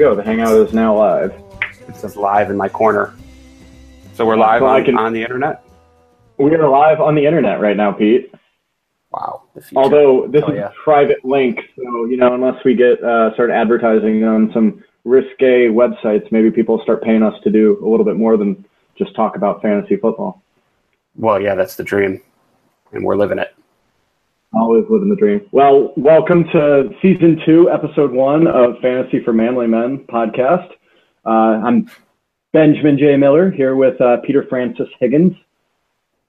go. The Hangout is now live. It says live in my corner. So we're live So on, can- on the internet? We are live on the internet right now, Pete. Wow. Although this Oh, is yeah. a private link, so you know, unless we get uh, start advertising on some risque websites, maybe people start paying us to do a little bit more than just talk about fantasy football. Well, yeah, that's the dream. And we're living it. Always living the dream. Well, welcome to season two, episode one of Fantasy for Manly Men podcast. Uh, I'm Benjamin J. Miller here with uh, Peter Francis Higgins.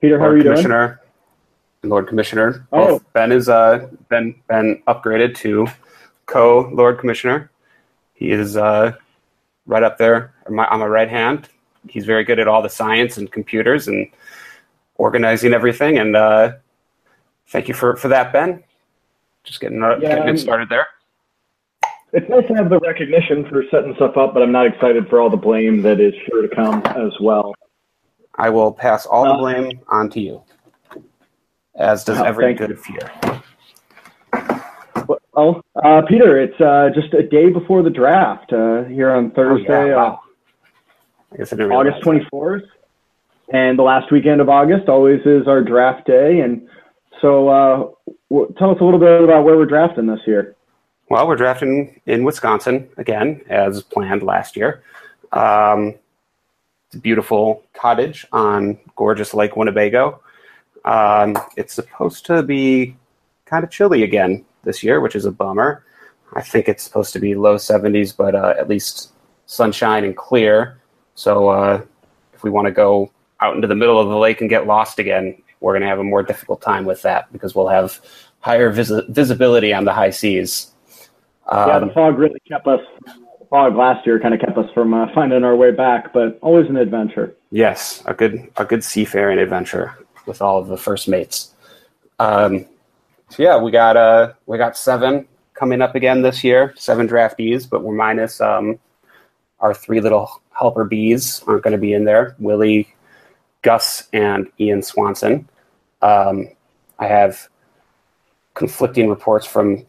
Peter, how Lord are you doing? Commissioner. Lord Commissioner. Oh. Both Ben is uh Ben been upgraded to co Lord Commissioner. He is uh right up there on my, on my right hand. He's very good at all the science and computers and organizing everything. And uh, thank you for, for that, Ben. Just getting, uh, Yeah, getting started there. It's nice to have the recognition for setting stuff up, but I'm not excited for all the blame that is sure to come as well. I will pass all the Uh, blame on to you, as does Oh, every good fear. Well, uh, Peter, it's uh, just a day before the draft uh, here on Thursday, Oh, yeah, uh, wow. I guess I August 24th, and the last weekend of August always is our draft day. And so, uh, tell us a little bit about where we're drafting this year. Well, we're drafting in Wisconsin again, as planned last year. Um, it's a beautiful cottage on gorgeous Lake Winnebago. Um, it's supposed to be kind of chilly again this year, which is a bummer. I think it's supposed to be low 70s, but uh, at least sunshine and clear. So uh, if we want to go out into the middle of the lake and get lost again, we're going to have a more difficult time with that because we'll have higher vis- visibility on the high seas. yeah, Um, the fog really kept us. The fog last year kind of kept us from uh, finding our way back, but always an adventure. Yes, a good a good seafaring adventure with all of the first mates. Um, so yeah, we got uh we got seven coming up again this year, seven draftees, but we're minus um, our three little helper bees aren't going to be in there. Willie, Gus, and Ian Swanson. Um, I have conflicting reports from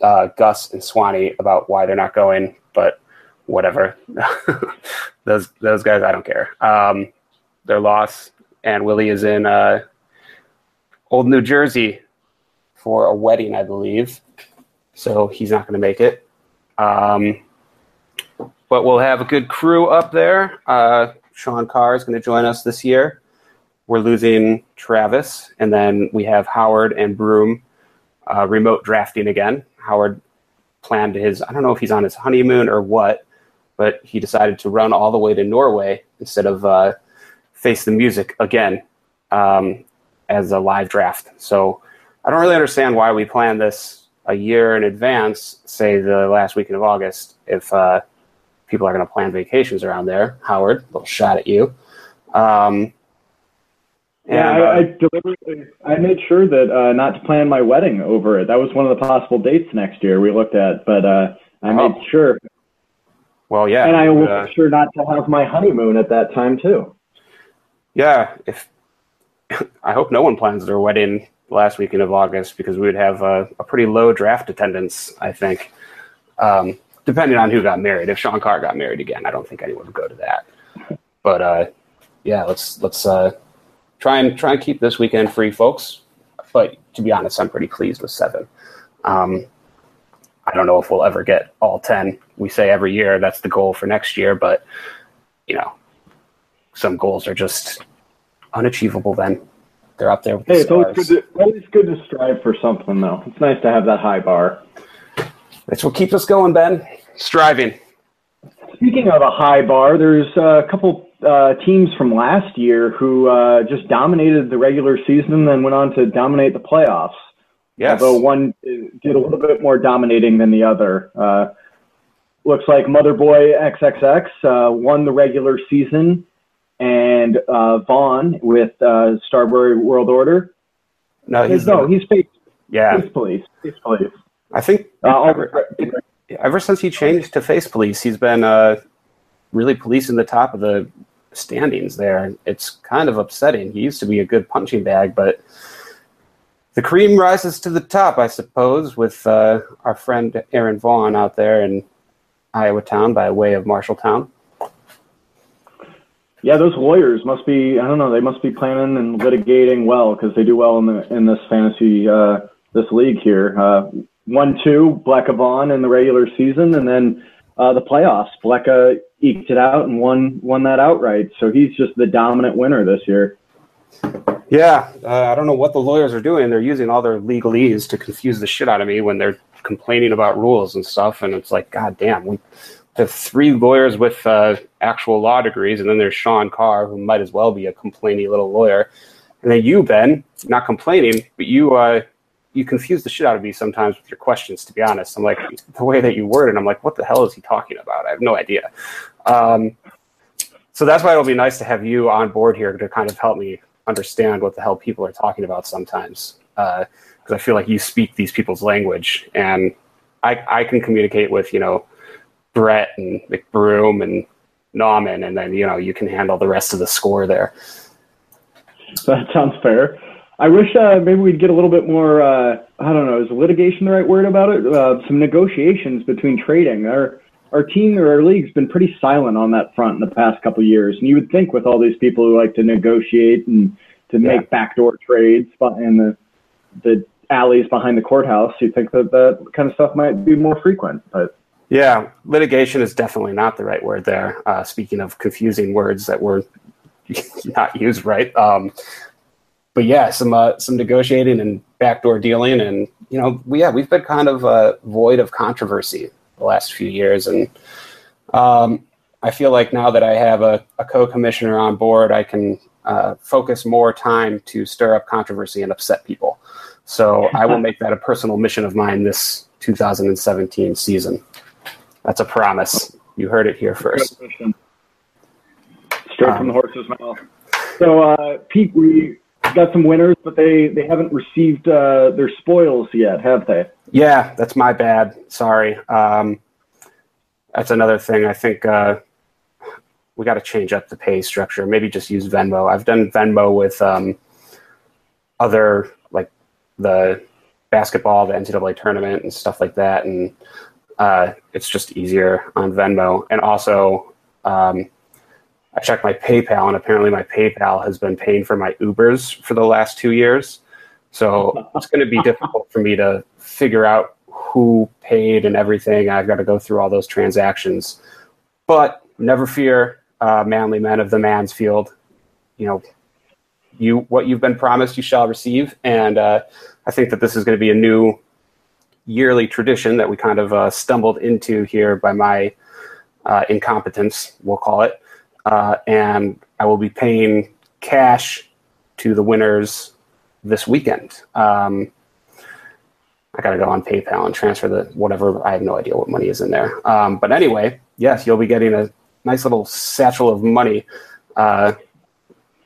uh, Gus and Swanee about why they're not going, but whatever. those those guys, I don't care. Um, their loss, and Willie is in uh, Old New Jersey for a wedding, I believe. So he's not going to make it. Um, but we'll have a good crew up there. Uh, Sean Carr is going to join us this year. We're losing Travis, and then we have Howard and Broom uh, remote drafting again. Howard planned his, I don't know if he's on his honeymoon or what, but he decided to run all the way to Norway instead of uh, face the music again um, as a live draft. So I don't really understand why we plan this a year in advance, say the last weekend of August, if uh, people are going to plan vacations around there. Howard, little shot at you. Um, Yeah, and, uh, I, I deliberately I made sure that uh, not to plan my wedding over it. That was one of the possible dates next year we looked at, but uh, I made Oh. sure, well, yeah. and I will uh, sure not to have my honeymoon at that time too. Yeah, if I hope no one plans their wedding last weekend of August because we would have a, a pretty low draft attendance. I think, um, depending on who got married. If Sean Carr got married again, I don't think anyone would go to that. But uh, yeah, let's let's uh, try and try and keep this weekend free, folks. But to be honest, I'm pretty pleased with seven. Um, I don't know if we'll ever get all ten. We say every year that's the goal for next year, but you know, some goals are just unachievable. Then they're up there with the Hey, it's always good to always good to strive for something though. It's nice to have that high bar. That's what keeps us going, Ben. Striving. Speaking of a high bar, there's a couple uh, teams from last year who uh, just dominated the regular season and then went on to dominate the playoffs. Yes. although one did a little bit more dominating than the other. Uh, looks like Motherboy XXX uh, won the regular season, and uh, Vaughn with uh, Starbury World Order. no, he's no, he's Space, yeah. Space Police. Space Police. I think Uh, ever, ever since he changed to Space Police, he's been uh, really policing the top of the standings there. It's kind of upsetting. He used to be a good punching bag, but the cream rises to the top, I suppose, with uh, our friend Aaron Vaughn out there. in Iowa town by way of Marshalltown. Yeah, those lawyers must be, I don't know, they must be planning and litigating well because they do well in the in this fantasy, uh, this league here. Uh, one, two, Blecka Vaughn in the regular season, and then uh, the playoffs. Blecka eked it out and won won that outright. So he's just the dominant winner this year. Yeah, uh, I don't know what the lawyers are doing. They're using all their legalese to confuse the shit out of me when they're complaining about rules and stuff. And it's like, God damn, we have three lawyers with uh, actual law degrees, and then there's Sean Carr, who might as well be a complaining little lawyer. And then you, Ben, not complaining, but you uh, you confuse the shit out of me sometimes with your questions. To be honest, I'm like the way that you word it. I'm like, what the hell is he talking about? I have no idea. Um, so that's why it'll be nice to have you on board here to kind of help me understand what the hell people are talking about sometimes. Because uh, I feel like you speak these people's language, and I I can communicate with you know Brett and McBroom and Nauman, and then you know you can handle the rest of the score there. That sounds fair. I wish uh, maybe we'd get a little bit more. Uh, I don't know. Is litigation the right word about it? Uh, some negotiations between trading. Our our team or our league's been pretty silent on that front in the past couple of years. And you would think with all these people who like to negotiate and to yeah. make backdoor trades in the the alleys behind the courthouse, you'd think that that kind of stuff might be more frequent. But yeah, litigation is definitely not the right word there. Uh, speaking of confusing words that were not used right. Um, but yeah, some uh, some negotiating and backdoor dealing, and you know, we, yeah, we've been kind of uh, void of controversy the last few years, and um, I feel like now that I have a, a co-commissioner on board, I can uh, focus more time to stir up controversy and upset people. So I will make that a personal mission of mine this 2017 season. That's a promise. You heard it here first. Straight from the horse's mouth. So, uh, Pete, we got some winners, but they they haven't received uh, their spoils yet, have they? Yeah, that's my bad. Sorry. Um, that's another thing. I think uh, we got to change up the pay structure. Maybe just use Venmo. I've done Venmo with um, other like the basketball, the NCAA tournament, and stuff like that, and uh, it's just easier on Venmo. And also, um, I checked my PayPal, and apparently my PayPal has been paying for my Ubers for the last two years. So it's going to be difficult for me to figure out who paid and everything. I've got to go through all those transactions. But never fear, uh, manly men of the Mansfield. You know, you what you've been promised, you shall receive. And uh, I think that this is going to be a new yearly tradition that we kind of uh, stumbled into here by my uh, incompetence, we'll call it uh, and I will be paying cash to the winners this weekend. Um, I got to go on PayPal and transfer the whatever. I have no idea what money is in there. Um, but anyway, yes, you'll be getting a nice little satchel of money uh,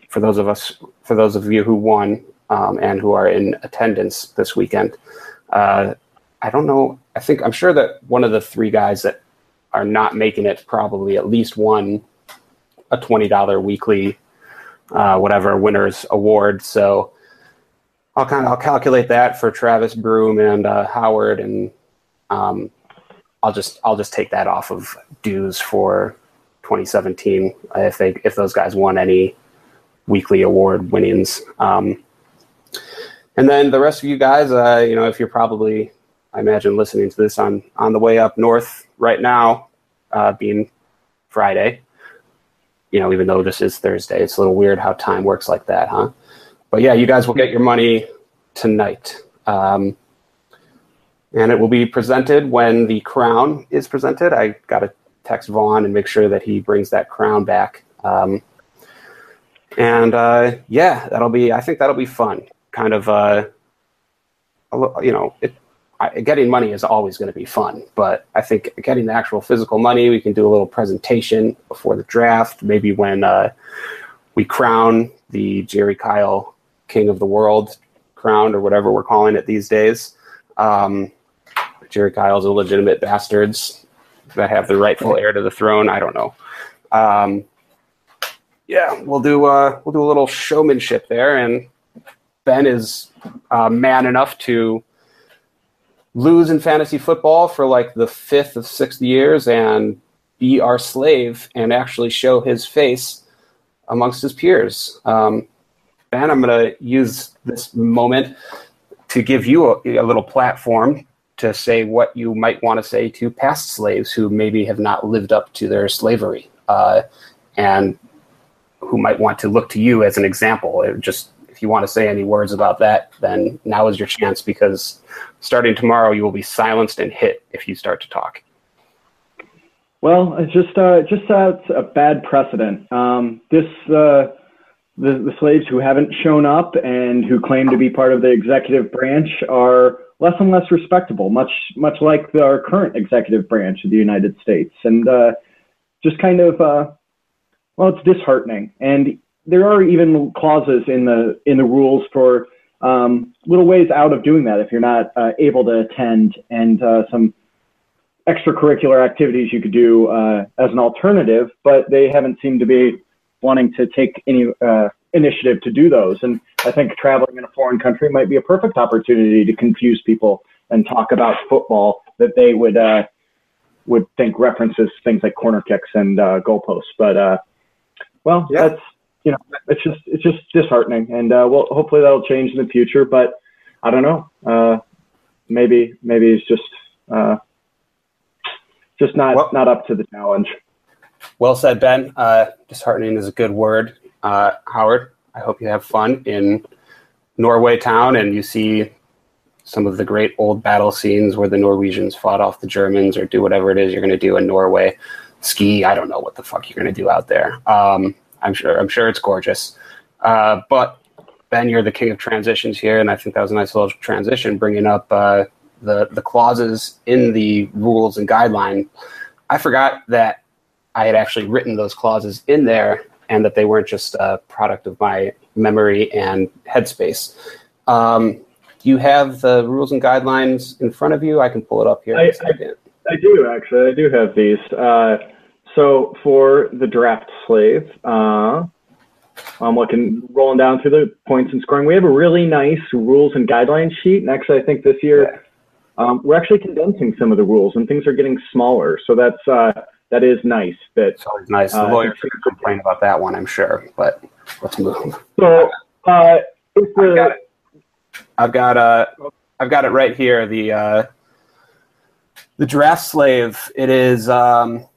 for those of us, for those of you who won um, and who are in attendance this weekend. Uh, I don't know. I think I'm sure that one of the three guys that are not making it probably at least one a twenty dollar weekly uh, whatever winners award. So I'll kind of I'll calculate that for Travis Broom and uh, Howard, and um, I'll just I'll just take that off of dues for 2017 if they if those guys won any weekly award winnings. Um, and then the rest of you guys, uh, you know, if you're probably, I imagine, listening to this on on the way up north right now, uh, being Friday, you know, even though this is Thursday, it's a little weird how time works like that, huh? But yeah, you guys will get your money tonight. Um, and it will be presented when the crown is presented. I got to text Vaughn and make sure that he brings that crown back. Um, and uh, yeah, that'll be, I think that'll be fun. Kind of, uh, you know, it, I, getting money is always going to be fun, but I think getting the actual physical money, we can do a little presentation before the draft. Maybe when uh, we crown the Jerry Kyle King of the World crown or whatever we're calling it these days. Um, Jerry Kyle's illegitimate bastards that have the rightful heir to the throne. I don't know. Um, yeah, we'll do uh, we'll do a little showmanship there, and Ben is uh, man enough to lose in fantasy football for like the fifth of sixth years and be our slave and actually show his face amongst his peers. Um, and I'm going to use this moment to give you a, a, little platform to say what you might want to say to past slaves who maybe have not lived up to their slavery uh, and who might want to look to you as an example. It just if you want to say any words about that, then now is your chance because starting tomorrow you will be silenced and hit if you start to talk. Well, it's just uh, just sets a bad precedent. Um, this uh, the, the slaves who haven't shown up and who claim to be part of the executive branch are less and less respectable, much much like the, our current executive branch of the United States, and uh, just kind of uh, well, it's disheartening. And there are even clauses in the in the rules for um, little ways out of doing that if you're not uh, able to attend, and uh, some extracurricular activities you could do uh, as an alternative, but they haven't seemed to be wanting to take any uh, initiative to do those. And I think traveling in a foreign country might be a perfect opportunity to confuse people and talk about football that they would uh, would think references things like corner kicks and uh, goalposts. But uh, well, yeah. that's you know, it's just it's just disheartening, and uh, well, hopefully that'll change in the future. But I don't know. Uh, maybe maybe it's just uh, just not well, not up to the challenge. Well said, Ben. Uh, disheartening is a good word. Uh, Howard, I hope you have fun in Norway town and you see some of the great old battle scenes where the Norwegians fought off the Germans or do whatever it is you're going to do in Norway. Ski, I don't know what the fuck you're going to do out there. Um, I'm sure I'm sure it's gorgeous. Uh, but Ben, you're the king of transitions here, and I think that was a nice little transition, bringing up uh, the the clauses in the rules and guideline. I forgot that I had actually written those clauses in there, and that they weren't just a product of my memory and headspace. Um, do you have the rules and guidelines in front of you? I can pull it up here. I, I, I do actually. I do have these. Uh, so for the draft slave, uh, I'm looking, rolling down through the points and scoring. We have a really nice rules and guidelines sheet. And actually, I think this year um, we're actually condensing some of the rules and things are getting smaller. So that's uh, that is nice. That it's always nice. The uh, lawyers could complain about that one, I'm sure. But let's move. So uh, I've got it. I've got uh, I've got it right here. The uh, the draft slave. It is. Um,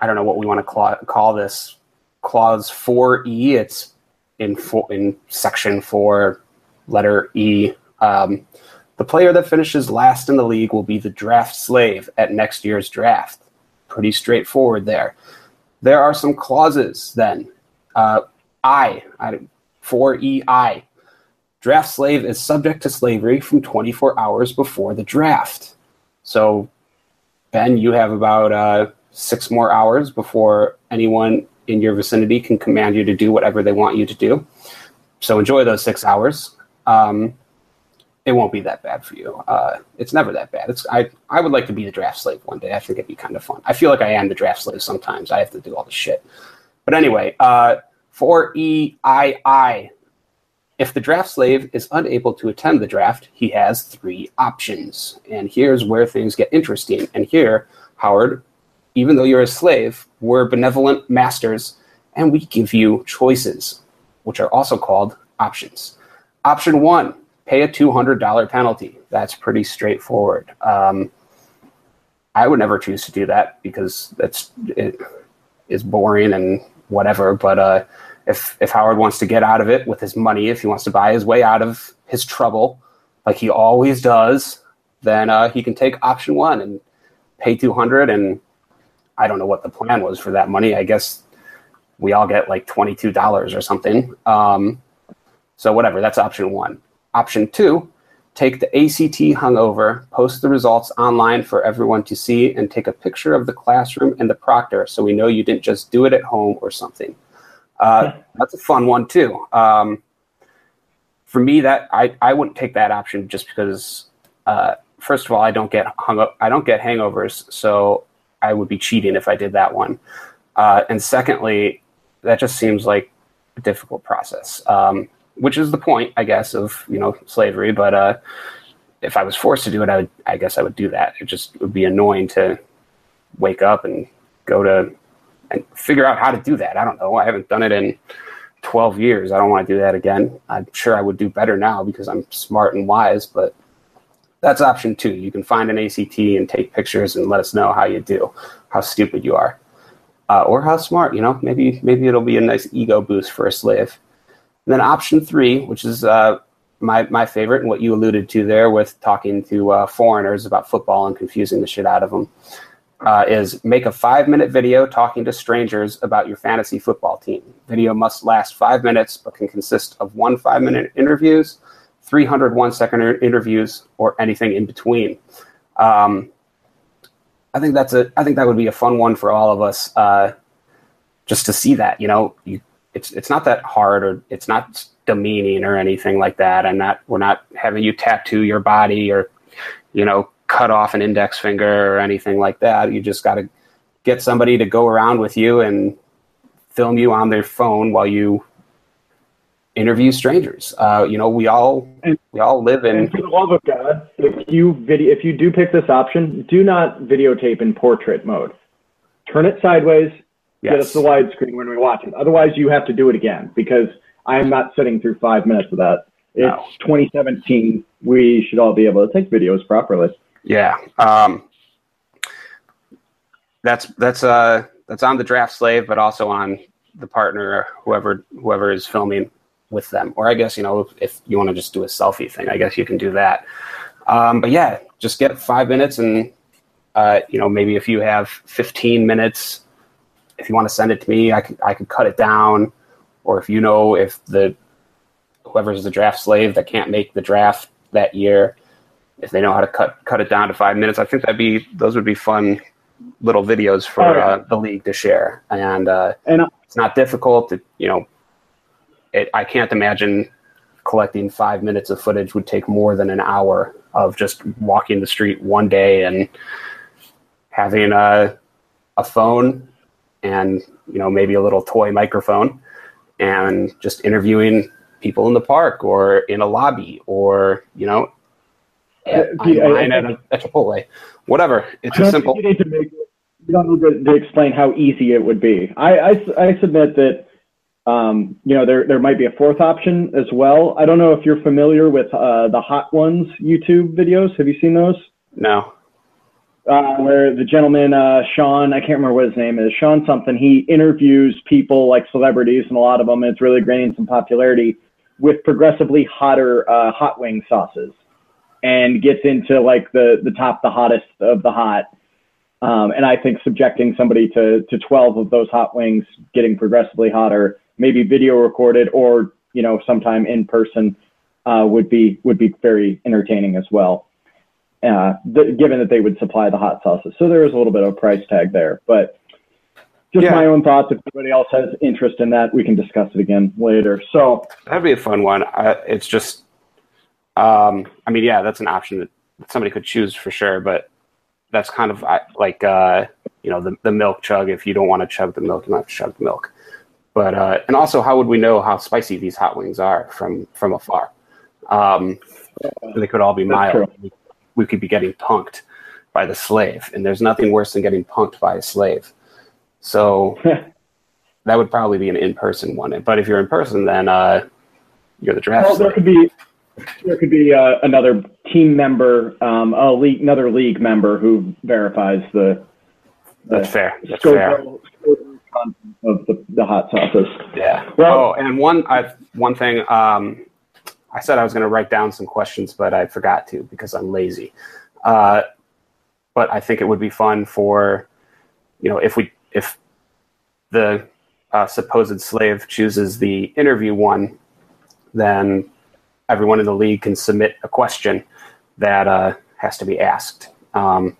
I don't know what we want to call, call this clause 4E. It's in four, in section 4, letter E. Um, the player that finishes last in the league will be the draft slave at next year's draft. Pretty straightforward there. There are some clauses then. Uh, I, I 4EI. Draft slave is subject to slavery from 24 hours before the draft. So, Ben, you have about uh, six more hours before anyone in your vicinity can command you to do whatever they want you to do. So enjoy those six hours. Um, it won't be that bad for you. Uh, it's never that bad. It's I I would like to be the draft slave one day. I think it'd be kind of fun. I feel like I am the draft slave sometimes. I have to do all the shit. But anyway, uh, for EII, if the draft slave is unable to attend the draft, he has three options. And here's where things get interesting. And here, Howard, even though you're a slave, we're benevolent masters and we give you choices, which are also called options. Option one, pay a $200 penalty. That's pretty straightforward. Um, I would never choose to do that because that's it is boring and whatever. But uh, if if Howard wants to get out of it with his money, if he wants to buy his way out of his trouble, like he always does, then uh, he can take option one and pay two hundred and I don't know what the plan was for that money. I guess we all get like $22 or something. Um, so, whatever, that's option one. Option two, take the ACT hungover, post the results online for everyone to see, and take a picture of the classroom and the proctor so we know you didn't just do it at home or something. Uh, that's a fun one too. Um, for me, that I, I wouldn't take that option just because, uh, first of all, I don't get hung up. I don't get hangovers, so I would be cheating if I did that one. Uh, and secondly, that just seems like a difficult process, um, which is the point, I guess, of you know slavery. But uh, if I was forced to do it, I would, I guess I would do that. It just would be annoying to wake up and go to and figure out how to do that. I don't know. I haven't done it in 12 years. I don't want to do that again. I'm sure I would do better now because I'm smart and wise, but that's option two. You can find an ACT and take pictures and let us know how you do, how stupid you are, uh, or how smart. You know, maybe maybe it'll be a nice ego boost for a slave. And then option three, which is uh, my my favorite and what you alluded to there with talking to uh, foreigners about football and confusing the shit out of them uh, is make a five minute video talking to strangers about your fantasy football team. Video must last five minutes, but can consist of one five minute interviews, 300 one second interviews, or anything in between. Um, I think that's a. I think that would be a fun one for all of us, uh, just to see that. You know, you, it's it's not that hard, or it's not demeaning or anything like that. I'm not. We're not having you tattoo your body or, you know, cut off an index finger or anything like that. You just got to get somebody to go around with you and film you on their phone while you interview strangers. Uh, you know, we all and, we all live in. For the love of God, if you video, if you do pick this option, do not videotape in portrait mode. Turn it sideways. Yes. Get us the widescreen when we watch it. Otherwise, you have to do it again because I am not sitting through five minutes of that. It's no. 2017. We should all be able to take videos properly. Yeah. Um, that's that's uh that's on the draft slave, but also on the partner, whoever whoever is filming with them. Or I guess you know if, if you want to just do a selfie thing, I guess you can do that. Um, but yeah, just get five minutes, and uh, you know maybe if you have 15 minutes, if you want to send it to me, I could I could cut it down. Or if you know if the whoever's the draft slave that can't make the draft that year if they know how to cut cut it down to five minutes, I think that'd be those would be fun little videos for oh, uh, the league to share. And uh, and uh, it's not difficult. To, you know, it, I can't imagine collecting five minutes of footage would take more than an hour of just walking the street one day and having a a phone and you know maybe a little toy microphone and just interviewing people in the park or in a lobby or you know at, online at, a, at Chipotle, whatever. It's a simple. You, need to make, you don't need to, to, explain how easy it would be. I, I, I submit that um, you know there there might be a fourth option as well. I don't know if you're familiar with uh, the Hot Ones YouTube videos. Have you seen those? No. Uh, where the gentleman uh, Sean, I can't remember what his name is, Sean something. He interviews people like celebrities, and a lot of them, it's really gaining some popularity with progressively hotter uh, hot wing sauces and gets into like the the top, the hottest of the hot. Um, and I think subjecting somebody to to 12 of those hot wings, getting progressively hotter, maybe video recorded or you know sometime in person, uh, would be would be very entertaining as well. Uh, th- given that they would supply the hot sauces, so there is a little bit of a price tag there, but just yeah. my own thoughts. If anybody else has interest in that, we can discuss it again later. So that'd be a fun one. Uh, it's just um, I mean, yeah, that's an option that somebody could choose for sure, but that's kind of like uh, you know the the milk chug. If you don't want to chug the milk, you don't have to chug the milk. But uh, and also, how would we know how spicy these hot wings are from from afar? Um, they could all be mild. We, we could be getting punked by the slave, and there's nothing worse than getting punked by a slave. So that would probably be an in-person one. But if you're in person, then uh, you're the draft. Well, there could be there could be uh, another team member, um, a league, another league member who verifies the. the That's fair. That's fair. Of the, the hot sauces. Yeah. Well, oh, and one I one thing um, I said I was going to write down some questions, but I forgot to because I'm lazy. Uh, but I think it would be fun for, you know, if we if the uh, supposed slave chooses the interview one, then everyone in the league can submit a question that uh, has to be asked. Um,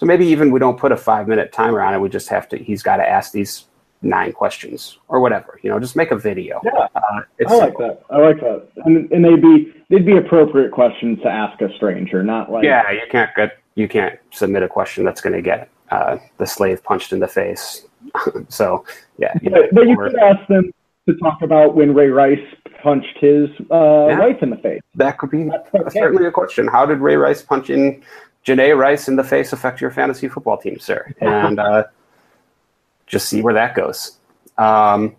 so maybe even we don't put a five minute timer on it. We just have to. He's got to ask these nine questions or whatever. You know, just make a video. Yeah, uh, I like simple. that. I like that. And, and they'd be they'd be appropriate questions to ask a stranger, not like yeah. You can't get you can't submit a question that's going to get uh, the slave punched in the face. so yeah, you but, know, but you could ask them to talk about when Ray Rice punched his uh, yeah. wife in the face. That could be okay. certainly a question. How did Ray Rice punching Janae Rice in the face affect your fantasy football team, sir? And uh, just see where that goes. Um,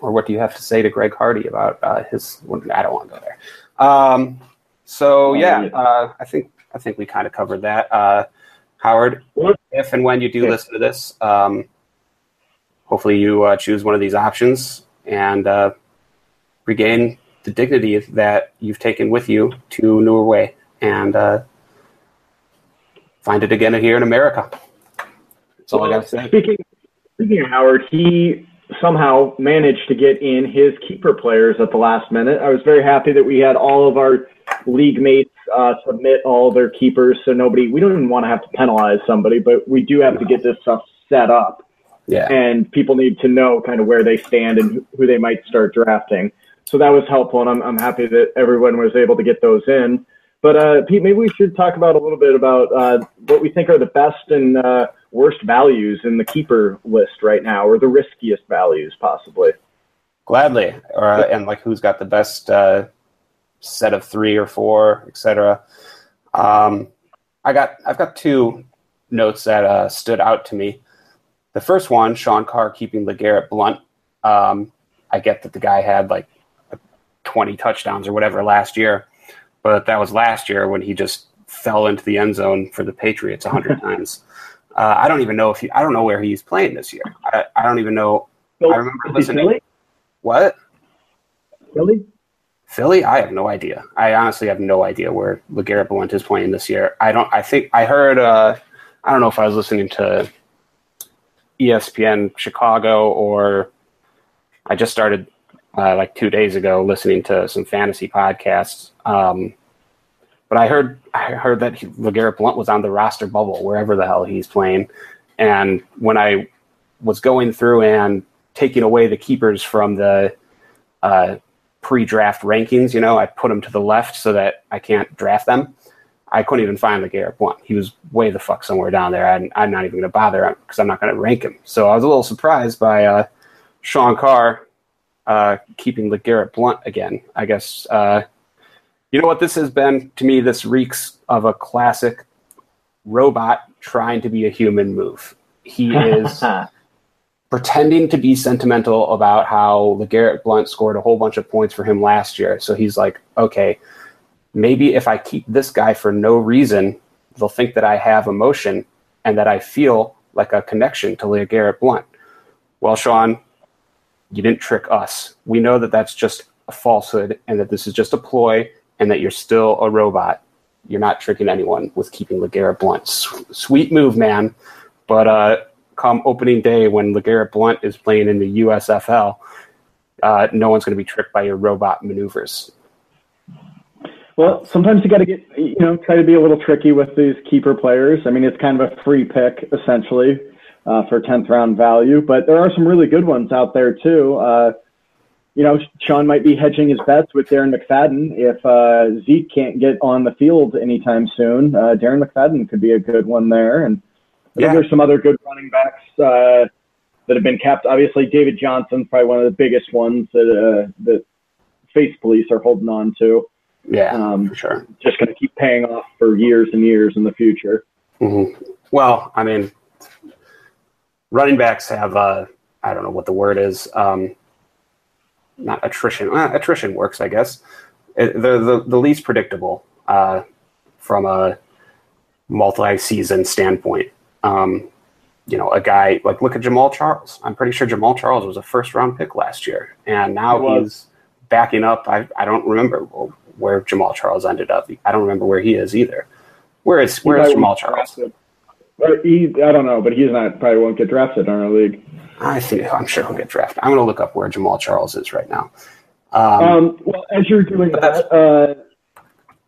or what do you have to say to Greg Hardy about uh, his? I don't want to go there. Um, so yeah, uh, I think I think we kind of covered that. Uh, Howard, if and when you do listen to this, um, hopefully you uh, choose one of these options and uh, regain the dignity that you've taken with you to Norway and uh, find it again here in America. That's all well, I got to say. Speaking, speaking of Howard, he somehow managed to get in his keeper players at the last minute. I was very happy that we had all of our league mates uh, submit all their keepers, so nobody. We don't even want to have to penalize somebody, but we do have to get this stuff set up. Yeah. And people need to know kind of where they stand and who they might start drafting. So that was helpful, and I'm I'm happy that everyone was able to get those in. But uh, Pete, maybe we should talk about a little bit about uh, what we think are the best and uh, worst values in the keeper list right now, or the riskiest values possibly. Gladly, uh, and like who's got the best uh, set of three or four, etc. Um, I got I've got two notes that uh, stood out to me. The first one, Sean Carr keeping LeGarrette Blunt. Um, I get that the guy had like 20 touchdowns or whatever last year, but that was last year when he just fell into the end zone for the Patriots a 100 times. Uh, I don't even know if he, I don't know where he's playing this year. I, I don't even know. I remember listening. Philly? What? Philly? Philly? I have no idea. I honestly have no idea where LeGarrette Blunt is playing this year. I don't. I think I heard. Uh, I don't know if I was listening to ESPN Chicago or I just started uh, like two days ago listening to some fantasy podcasts. Um, but I heard I heard that LeGarrette Blunt was on the roster bubble wherever the hell he's playing. And when I was going through and taking away the keepers from the uh, pre-draft rankings, you know, I put them to the left so that I can't draft them. I couldn't even find LeGarrette Blunt. He was way the fuck somewhere down there. I, am not even going to bother because I'm not going to rank him. So I was a little surprised by uh, Sean Carr uh, keeping LeGarrette Blunt again. I guess uh, you know what this has been to me. This reeks of a classic robot trying to be a human move. He is pretending to be sentimental about how LeGarrette Blunt scored a whole bunch of points for him last year. So he's like, okay, maybe if I keep this guy for no reason, they'll think that I have emotion and that I feel like a connection to LeGarrette Blunt. Well, Sean, you didn't trick us. We know that that's just a falsehood and that this is just a ploy and that you're still a robot. You're not tricking anyone with keeping LeGarrette Blunt. sweet move, man. But uh, come opening day when LeGarrette Blunt is playing in the USFL, uh, no one's going to be tricked by your robot maneuvers. Well, sometimes you got to get, you know, try to be a little tricky with these keeper players. I mean, it's kind of a free pick essentially uh, for 10th round value, but there are some really good ones out there too. Uh, you know, Sean might be hedging his bets with Darren McFadden. If uh, Zeke can't get on the field anytime soon, uh, Darren McFadden could be a good one there. And I yeah. there's some other good running backs uh, that have been capped. Obviously, David Johnson, probably one of the biggest ones that uh, that Space Police are holding on to. Yeah, um, sure. Just going to keep paying off for years and years in the future. Mm-hmm. Well, I mean, running backs have uh, I don't know what the word is. Um, not attrition. Uh, attrition works, I guess. It, they're the, the least predictable uh, from a multi-season standpoint. Um, you know, a guy like look at Jamaal Charles. I'm pretty sure Jamaal Charles was a first round pick last year, and now he's backing up. I, I don't remember where Jamaal Charles ended up. I don't remember where he is either. Where is where is Jamaal Charles? He, I don't know, but he's not probably won't get drafted in our league. I think I'm sure he'll get drafted. I'm going to look up where Jamaal Charles is right now. Um, um, well, as you're doing that, uh,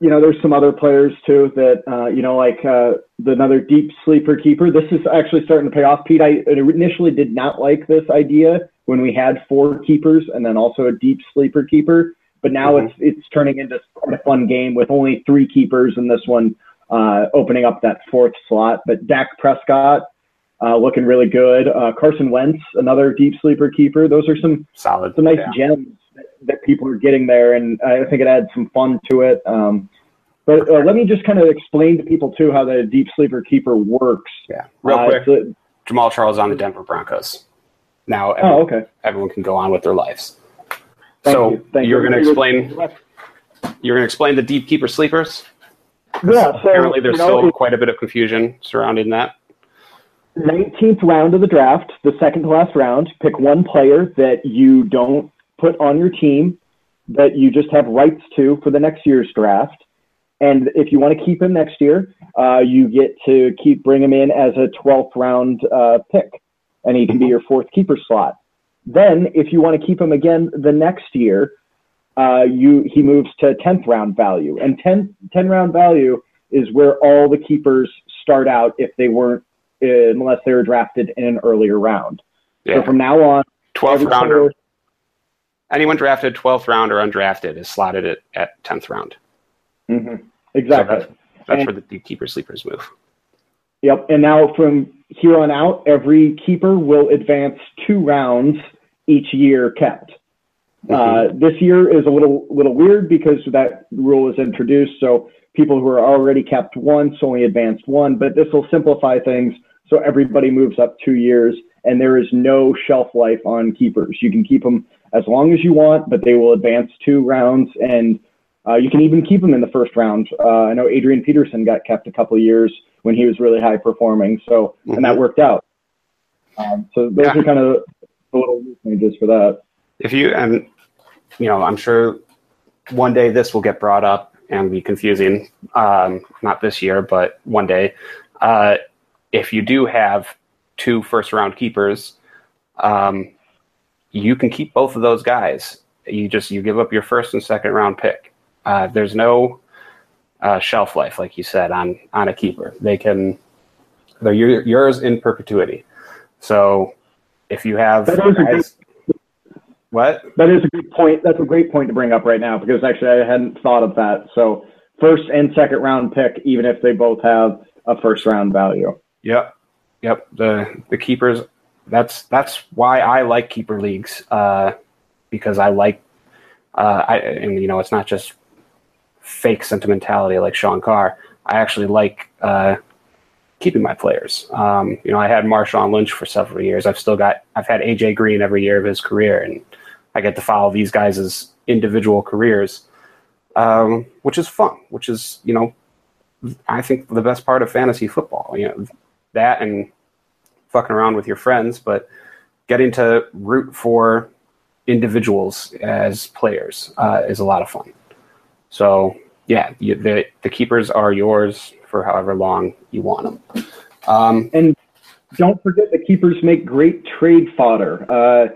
you know, there's some other players too that, uh, you know, like uh, the, another deep sleeper keeper. This is actually starting to pay off. Pete, I initially did not like this idea when we had four keepers and then also a deep sleeper keeper, but now mm-hmm. it's it's turning into a fun game with only three keepers and this one uh, opening up that fourth slot. But Dak Prescott, uh, looking really good. Uh, Carson Wentz, another deep sleeper keeper. Those are some solid, some nice yeah. gems that, that, people are getting there, and I think it adds some fun to it. Um, but uh, let me just kind of explain to people too how the deep sleeper keeper works. Yeah, real uh, quick. So, Jamaal Charles on the Denver Broncos. Now, everyone, oh, okay. everyone can go on with their lives. Thank so you. You're going to explain. You're going to explain the deep keeper sleepers. Yeah. So, apparently, there's you know, still quite a bit of confusion surrounding that. 19th round of the draft, the second to last round, pick one player that you don't put on your team that you just have rights to for the next year's draft. And if you want to keep him next year, uh, you get to keep bring him in as a 12th round uh, pick, and he can be your fourth keeper slot. Then, if you want to keep him again the next year, uh, you he moves to 10th round value, and 10, 10 round value is where all the keepers start out if they weren't uh, unless they were drafted in an earlier round. Yeah. So from now on, 12th rounder. Anyone drafted 12th round or undrafted is slotted at, at 10th round. Mm-hmm. Exactly. So that's, that's where the keeper sleepers move. Yep. And now from here on out, every keeper will advance two rounds each year kept. Mm-hmm. Uh, this year is a little little weird because that rule was introduced. So people who are already kept once only advanced one, but this will simplify things so everybody moves up two years and there is no shelf life on keepers. You can keep them as long as you want, but they will advance two rounds and uh, you can even keep them in the first round. Uh, I know Adrian Peterson got kept a couple of years when he was really high performing, so mm-hmm. and that mm-hmm. worked out. Um, so those yeah. are kind of the little changes for that. If you and you know, I'm sure one day this will get brought up and be confusing. Um, not this year, but one day. Uh, if you do have two first round keepers, um, you can keep both of those guys. You just you give up your first and second round pick. Uh, there's no uh, shelf life, like you said, on on a keeper. They can they're yours in perpetuity. So if you have guys, what that is a good point. That's a great point to bring up right now because actually I hadn't thought of that. So first and second round pick, even if they both have a first round value. Yep, yep. The the keepers. That's that's why I like keeper leagues uh, because I like. Uh, I and you know it's not just fake sentimentality like Sean Carr. I actually like uh, keeping my players. Um, you know, I had Marshawn Lynch for several years. I've still got I've had AJ Green every year of his career, and I get to follow these guys' individual careers, um, which is fun. Which is you know, I think the best part of fantasy football. You know, that and fucking around with your friends, but getting to root for individuals as players uh, is a lot of fun. So yeah, you, the the keepers are yours for however long you want them. Um, and don't forget the keepers make great trade fodder. Uh,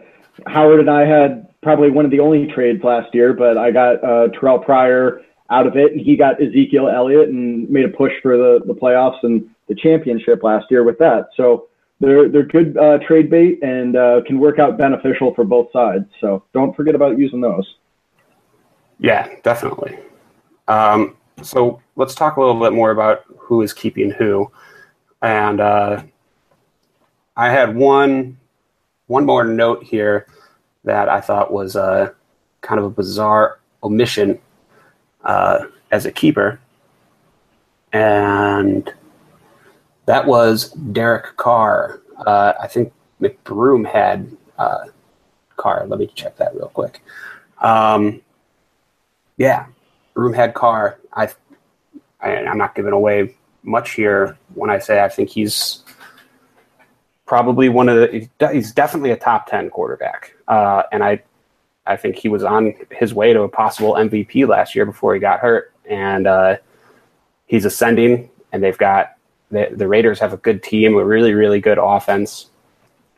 Howard and I had probably one of the only trades last year, but I got uh, Terrell Pryor out of it, and he got Ezekiel Elliott and made a push for the, the playoffs and the championship last year with that. So they're they're good uh, trade bait and uh, can work out beneficial for both sides. So don't forget about using those. Yeah, definitely. Um, so let's talk a little bit more about who is keeping who. And uh, I had one one more note here that I thought was uh, kind of a bizarre omission uh, as a keeper, and that was Derek Carr. Uh, I think McBroom had uh, Carr. Let me check that real quick. Um, yeah, Broomhead Carr. I, I I'm not giving away much here when I say I think he's probably one of the he's definitely a top 10 quarterback. Uh, and i i think he was on his way to a possible mvp last year before he got hurt. And uh, he's ascending and they've got the, the raiders have a good team a really really good offense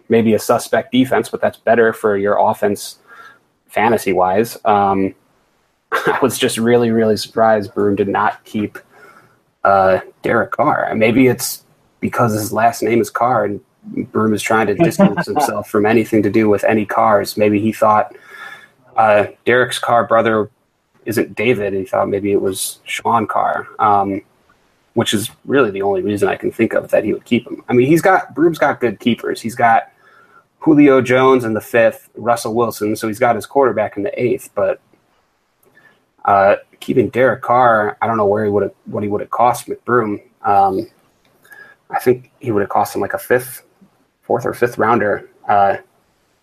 maybe a suspect defense but that's better for your offense fantasy wise. Um, I was just really, really surprised Broom did not keep uh, Derek Carr. Maybe it's because his last name is Carr and Broom is trying to distance himself from anything to do with any cars. Maybe he thought uh, Derek's car brother isn't David. He thought maybe it was Sean Carr. Um, which is really the only reason I can think of that he would keep him. I mean, he's got Broom's got good keepers. He's got Julio Jones in the fifth, Russell Wilson, so he's got his quarterback in the eighth. But uh, keeping Derek Carr, I don't know where he would have what he would have cost McBroom. Um, I think he would have cost him like a fifth, fourth or fifth rounder. Uh,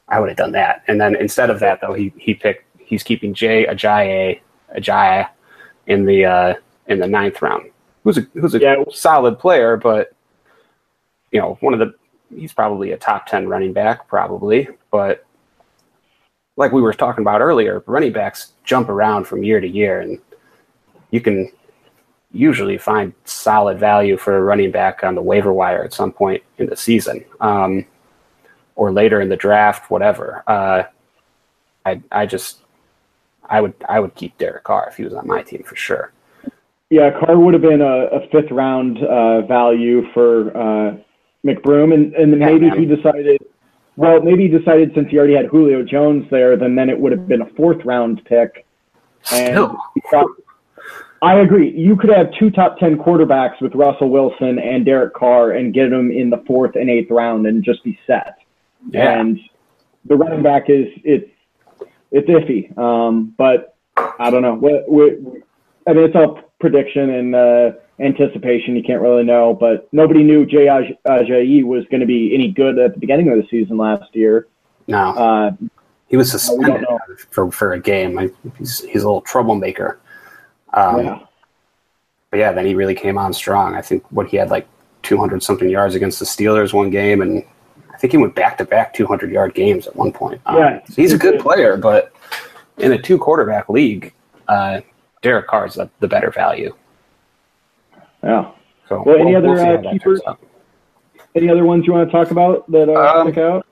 I would have done that. And then instead of that, though, he he picked he's keeping Jay Ajayi Ajayi in the uh, in the ninth round. Who's a who's a yeah. solid player, but you know one of the he's probably a top ten running back, probably. But like we were talking about earlier, running backs jump around from year to year, and you can usually find solid value for a running back on the waiver wire at some point in the season. Um, or later in the draft, whatever. Uh, I I just I would I would keep Derek Carr if he was on my team for sure. Yeah, Carr would have been a, a fifth round uh, value for uh, McBroom, and and yeah, maybe man. he decided. Well, maybe he decided since he already had Julio Jones there, then then it would have been a fourth round pick. And Still. I agree. You could have two top ten quarterbacks with Russell Wilson and Derek Carr, and get them in the fourth and eighth round, and just be set. Yeah. And the running back is it's it's iffy. Um, but I don't know. We, we, I mean, it's all prediction and uh, anticipation. You can't really know. But nobody knew Jay Ajayi was going to be any good at the beginning of the season last year. No. Uh, he was suspended for, for a game. I, he's, he's a little troublemaker. Um, yeah. But yeah, then he really came on strong. I think what he had like 200 something yards against the Steelers one game and I think he went back to back 200 yard games at one point. Um, yeah, so he's a good player, but in a two quarterback league, uh, Derek Carr is the, the better value. Yeah. So well, any we'll, other we'll uh, keepers? Any other ones you want to talk about that uh, um, stick out?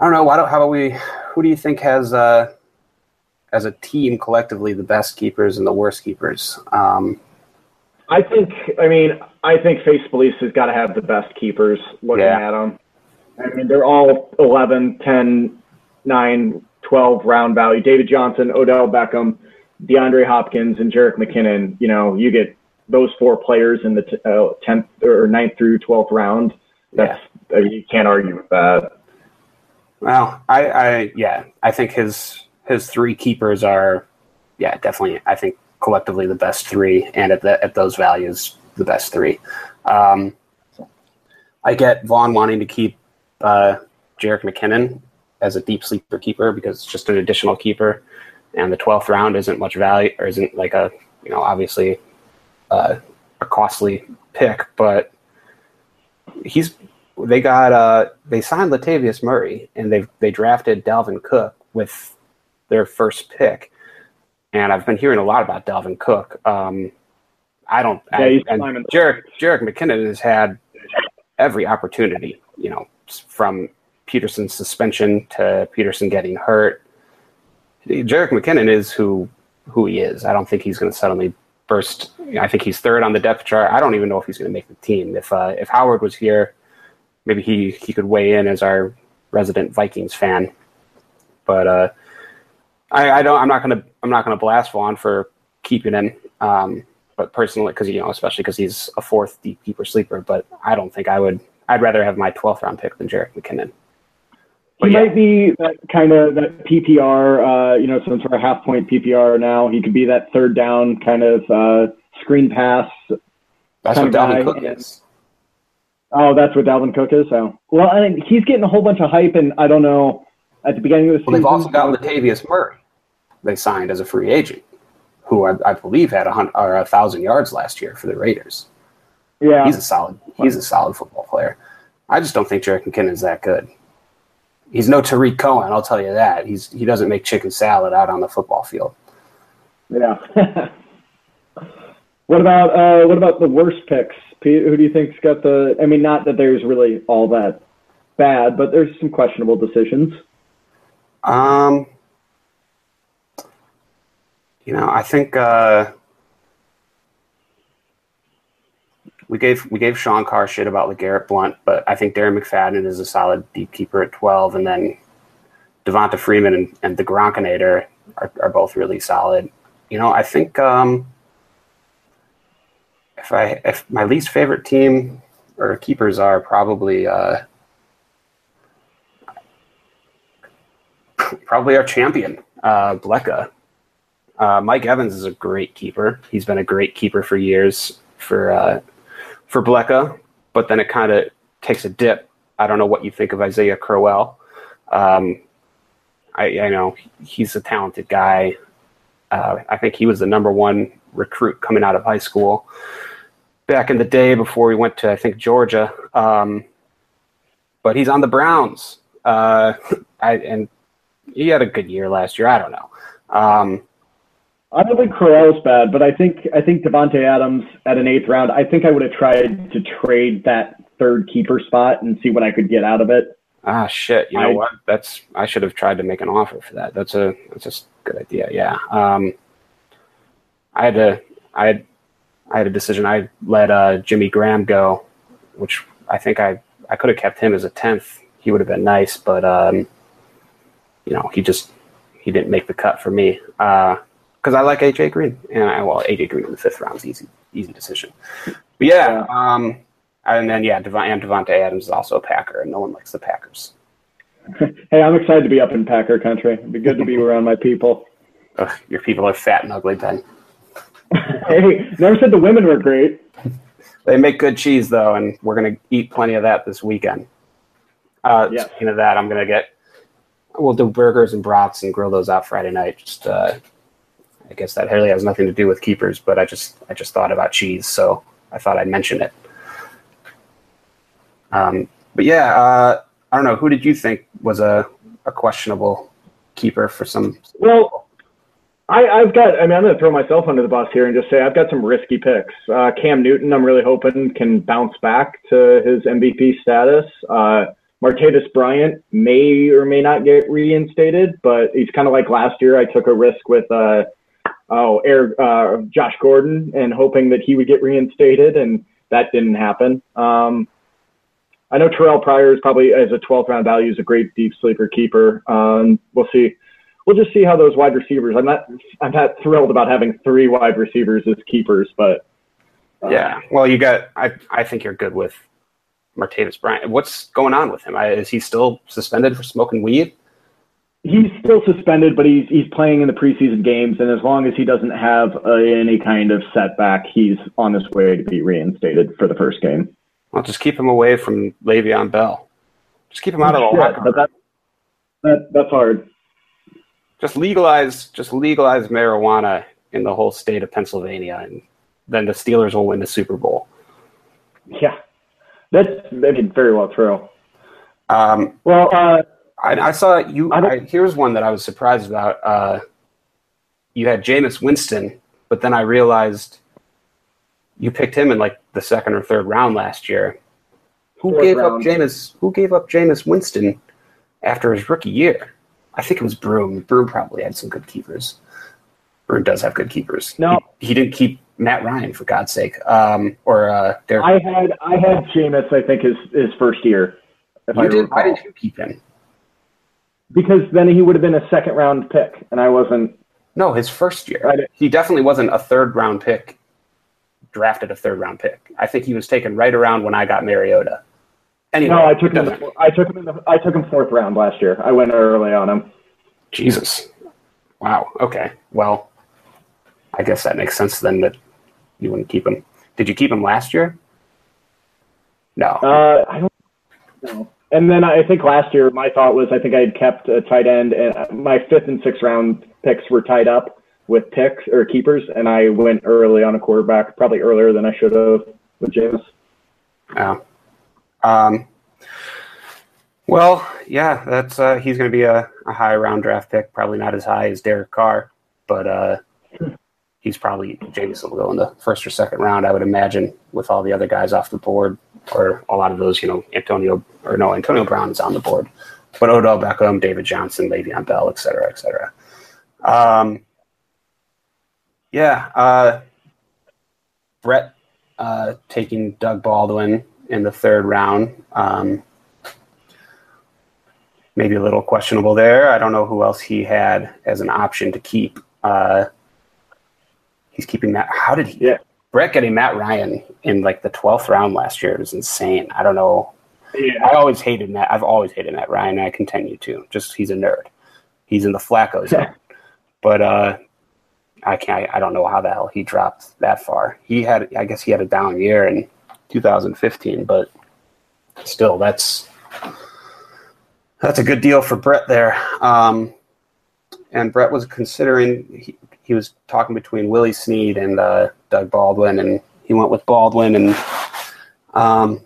I don't know. Why don't? How about we? Who do you think has, uh, as a team, collectively, the best keepers and the worst keepers? Um, I think. I mean, I think Space Police has got to have the best keepers looking yeah. at them. I mean, they're all 11, 10, 9, 12 round value. David Johnson, Odell Beckham, DeAndre Hopkins, and Jerick McKinnon. You know, you get those four players in the t- uh, 10th or 9th through 12th round. That's yeah. uh, you can't argue with that. Well, I, I yeah, I think his his three keepers are yeah, definitely. I think collectively the best three, and at the, at those values, the best three. Um, I get Vaughn wanting to keep uh, Jerick McKinnon as a deep sleeper keeper because it's just an additional keeper, and the twelfth round isn't much value or isn't like a you know obviously uh, a costly pick, but he's they got uh, they signed Latavius Murray and they they drafted Dalvin Cook with their first pick and I've been hearing a lot about Dalvin Cook. Um, I don't. Yeah, I, and Jerick, Jerick McKinnon has had every opportunity, you know, from Peterson's suspension to Peterson getting hurt. Jerick McKinnon is who who he is. I don't think he's going to suddenly burst. I think he's third on the depth chart. I don't even know if he's going to make the team. If uh, if Howard was here, maybe he he could weigh in as our resident Vikings fan. But uh, I, I don't. I'm not gonna. I'm not gonna blast Vaughn for keeping him. Um, but personally, because you know, especially because he's a fourth deep keeper sleeper. But I don't think I would. I'd rather have my 12th round pick than Jerick McKinnon. But he yeah. might be that kind of that PPR, uh, you know, some sort of half point PPR now. He could be that third down kind of uh, screen pass. That's what Dalvin Cook is. Oh, that's what Dalvin Cook is. So, well, I mean, he's getting a whole bunch of hype, and I don't know at the beginning of the well, season. They've also got Latavius Murray. They signed as a free agent, who I, I believe had a hundred or a thousand yards last year for the Raiders. Yeah, he's a solid. He's a solid football player. I just don't think Jerick McKinnon is that good. He's no Tarik Cohen, I'll tell you that. He's he doesn't make chicken salad out on the football field. Yeah. what about uh, what about the worst picks? Pete, who do you think's got the? I mean, not that there's really all that bad, but there's some questionable decisions. Um, you know, I think uh, we gave we gave Sean Carr shit about LeGarrette Blunt, but I think Darren McFadden is a solid deep keeper at twelve, and then Devonta Freeman and, and the Gronkinator are, are both really solid. You know, I think um, if I if my least favorite team or keepers are probably uh, probably our champion, uh, Blecka. Uh, Mike Evans is a great keeper. He's been a great keeper for years for uh, for Blecka, but then it kind of takes a dip. I don't know what you think of Isaiah Crowell. Um, I, I know he's a talented guy. Uh, I think he was the number one recruit coming out of high school back in the day before we went to I think Georgia. Um, but he's on the Browns, uh, I, and he had a good year last year. I don't know. Um, I don't think Crowell's bad, but I think I think Davante Adams at an eighth round. I think I would have tried to trade that third keeper spot and see what I could get out of it. Ah, shit. You know I, what? That's I should have tried to make an offer for that. That's a that's a good idea. Yeah. Um, I had to. I had. I had a decision. I let uh, Jimmy Graham go, which I think I I could have kept him as a tenth. He would have been nice, but um, you know, he just he didn't make the cut for me because I like AJ Green, and I, well, AJ Green in the fifth round is easy easy decision. But yeah, yeah. Um, and then yeah, Dev- and Davante Adams is also a Packer, and no one likes the Packers. hey, I'm excited to be up in Packer country. It'd be good to be around my people. Ugh, your people are fat and ugly, Ben. hey, never said the women were great. They make good cheese though, and we're gonna eat plenty of that this weekend. Uh, yes. Speaking of that, I'm gonna get. We'll do burgers and brats and grill those out Friday night. Just, uh, I guess that really has nothing to do with keepers, but I just, I just thought about cheese, so I thought I'd mention it. Um, but yeah, uh, I don't know. Who did you think was a, a questionable keeper for some? Well, I, have got. I mean, I'm going to throw myself under the bus here and just say I've got some risky picks. Uh, Cam Newton, I'm really hoping can bounce back to his MVP status. Uh, Martavis Bryant may or may not get reinstated, but he's kind of like last year. I took a risk with uh, oh, Air, uh, Josh Gordon and hoping that he would get reinstated, and that didn't happen. Um, I know Terrelle Pryor is probably as a 12th round value is a great deep sleeper keeper. Um, we'll see. We'll just see how those wide receivers. I'm not. I'm not thrilled about having three wide receivers as keepers, but uh, yeah. Well, you got. I I think you're good with Martavis Bryant. What's going on with him? Is he still suspended for smoking weed? He's still suspended, but he's he's playing in the preseason games, and as long as he doesn't have uh, any kind of setback, he's on his way to be reinstated for the first game. Well, just keep him away from Le'Veon Bell. Just keep him out of the locker room. That, that, that's hard. Just legalize, just legalize marijuana in the whole state of Pennsylvania, and then the Steelers will win the Super Bowl. Yeah, that's I mean very well true. Um, well, uh, I, I, saw you. I, here's one that I was surprised about. Uh, you had Jameis Winston, but then I realized you picked him in like the second or third round last year. Who Fourth gave round. up Jameis? Who gave up Jameis Winston after his rookie year? I think it was Broom. Broom probably had some good keepers. Broom does have good keepers. No, he, he didn't keep Matt Ryan for God's sake. Um, or uh, Derek. I had I had Jameis. I think his his first year. If you I did. Why did you keep him? Because then he would have been a second round pick, and I wasn't. No, his first year. He definitely wasn't a third round pick drafted a third round pick. I think he was taken right around when I got Mariota. Anyway, no, I took him. The, I took him in the. I took him fourth round last year. I went early on him. Jesus. Wow. Okay. Well, I guess that makes sense then that you wouldn't keep him. Did you keep him last year? No. Uh, I don't know. And then I think last year my thought was I think I had kept a tight end and my fifth and sixth round picks were tied up with picks or keepers, and I went early on a quarterback, probably earlier than I should have with James. Yeah. Um, well, yeah, that's uh, he's going to be a, a, high round draft pick. Probably not as high as Derek Carr, but uh, he's probably James will go in the first or second round, I would imagine, with all the other guys off the board, or a lot of those. You know, Antonio or no, Antonio Brown is on the board, but Odell Beckham, David Johnson, Le'Veon Bell, et cetera, et cetera. Um, yeah, uh, Brett uh, taking Doug Baldwin in the third round. Um, maybe a little questionable there. I don't know who else he had as an option to keep. Uh, he's keeping that. How did he? Yeah. Brett getting Matt Ryan in like the twelfth round last year was insane. I don't know. Yeah. I always hated Matt. I've always hated Matt Ryan, and I continue to. Just he's a nerd. He's in the Flacco zone. but uh, I can't. I don't know how the hell he dropped that far. He had. I guess he had a down year in 2015, but still, that's that's a good deal for Brett there. Um, and Brett was considering. He, he was talking between Willie Snead and uh, Doug Baldwin, and he went with Baldwin. And um,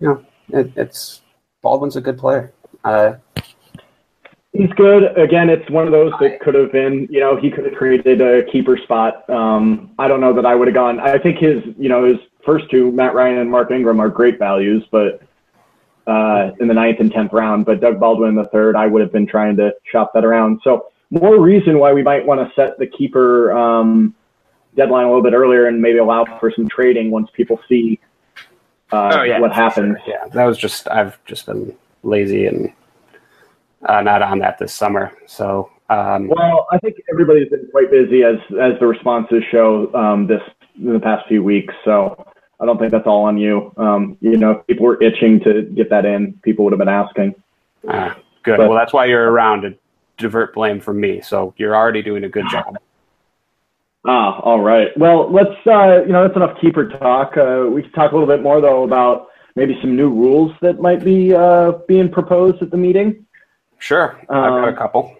you know, it, it's Baldwin's a good player. Uh, He's good. Again, it's one of those that could have been, you know, he could have created a keeper spot. Um, I don't know that I would have gone. I think his, you know, his first two, Matt Ryan and Mark Ingram, are great values, but uh, in the ninth and tenth round. But Doug Baldwin in the third, I would have been trying to shop that around. So more reason why we might want to set the keeper um, deadline a little bit earlier and maybe allow for some trading once people see uh, Oh, yeah, what happens. sure. Yeah, that was just I've just been lazy and uh, not on that this summer. So um, Well, I think everybody's been quite busy as as the responses show um, this in the past few weeks. So I don't think that's all on you. Um, you know, if people were itching to get that in. People would have been asking. uh, good. But- well, that's why you're around to divert blame from me. So you're already doing a good job. Ah, all right. Well, let's uh, you know that's enough keeper talk. Uh, we can talk a little bit more though about maybe some new rules that might be uh, being proposed at the meeting. Sure, I've got a Um, couple.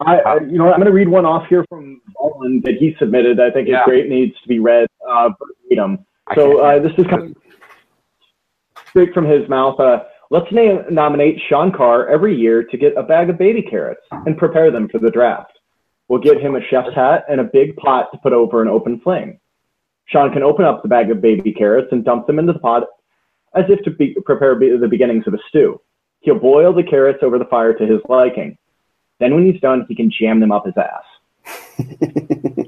I, I you know, I'm going to read one off here from Baldwin that he submitted. I think Yeah. is great. Needs to be read uh, verbatim. So uh, this is coming straight from his mouth. Uh, let's na- nominate Sean Carr every year to get a bag of baby carrots and prepare them for the draft. We'll get him a chef's hat and a big pot to put over an open flame. Sean can open up the bag of baby carrots and dump them into the pot as if to be- prepare be- the beginnings of a stew. He'll boil the carrots over the fire to his liking. Then when he's done, he can jam them up his ass.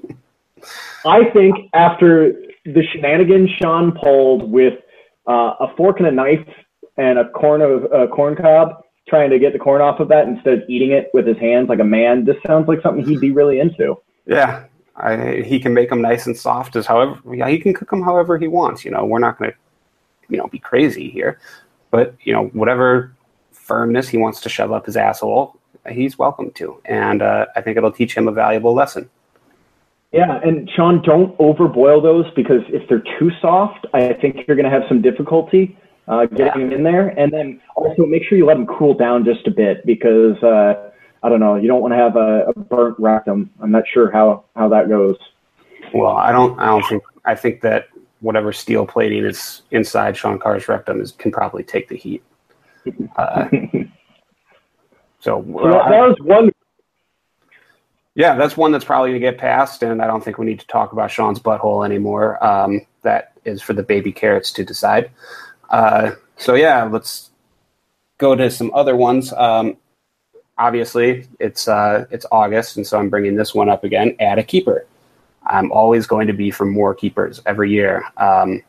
I think after the shenanigans Sean pulled with uh, a fork and a knife and a corn of a corn cob, trying to get the corn off of that instead of eating it with his hands like a man, this sounds like something he'd be really into. yeah, I, he can make them nice and soft as however. Yeah, he can cook them however he wants. You know, we're not going to, you know, be crazy here, but you know, whatever firmness he wants to shove up his asshole, he's welcome to, and uh, I think it'll teach him a valuable lesson. Yeah, and Sean, don't overboil those because if they're too soft, I think you're going to have some difficulty uh, getting them in there. And then also make sure you let them cool down just a bit because uh, I don't know, you don't want to have a, a burnt rectum. I'm not sure how how that goes. Well, I don't. I don't think. I think that whatever steel plating is inside Sean Carr's rectum is can probably take the heat. Uh, so, So that, that was one. yeah, that's one that's probably going to get passed, and I don't think we need to talk about Sean's butthole anymore. Um, that is for the baby carrots to decide. Uh, so yeah, let's go to some other ones. Um, obviously, it's uh, it's August, and so I'm bringing this one up again. Add a keeper. I'm always going to be for more keepers every year, um,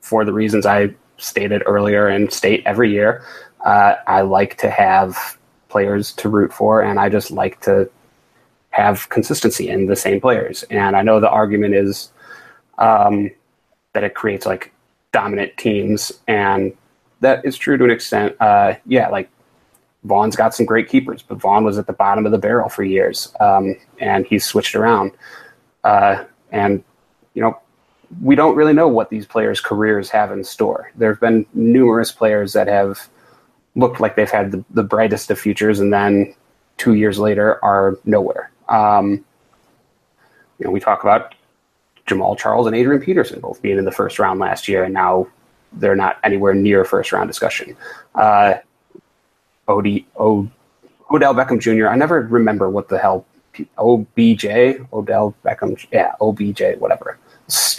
for the reasons I stated earlier and state every year. Uh, I like to have players to root for, and I just like to have consistency in the same players. And I know the argument is um, that it creates like dominant teams, and that is true to an extent. Uh, yeah, like Vaughn's got some great keepers, but Vaughn was at the bottom of the barrel for years, um, and he's switched around. Uh, and you know, we don't really know what these players' careers have in store. There have been numerous players that have looked like they've had the, the brightest of futures, and then two years later are nowhere. Um, you know, we talk about Jamaal Charles and Adrian Peterson both being in the first round last year, and now they're not anywhere near first round discussion. Uh, o- Odell Beckham Jr. I never remember what the hell OBJ Odell Beckham. Yeah, OBJ, whatever.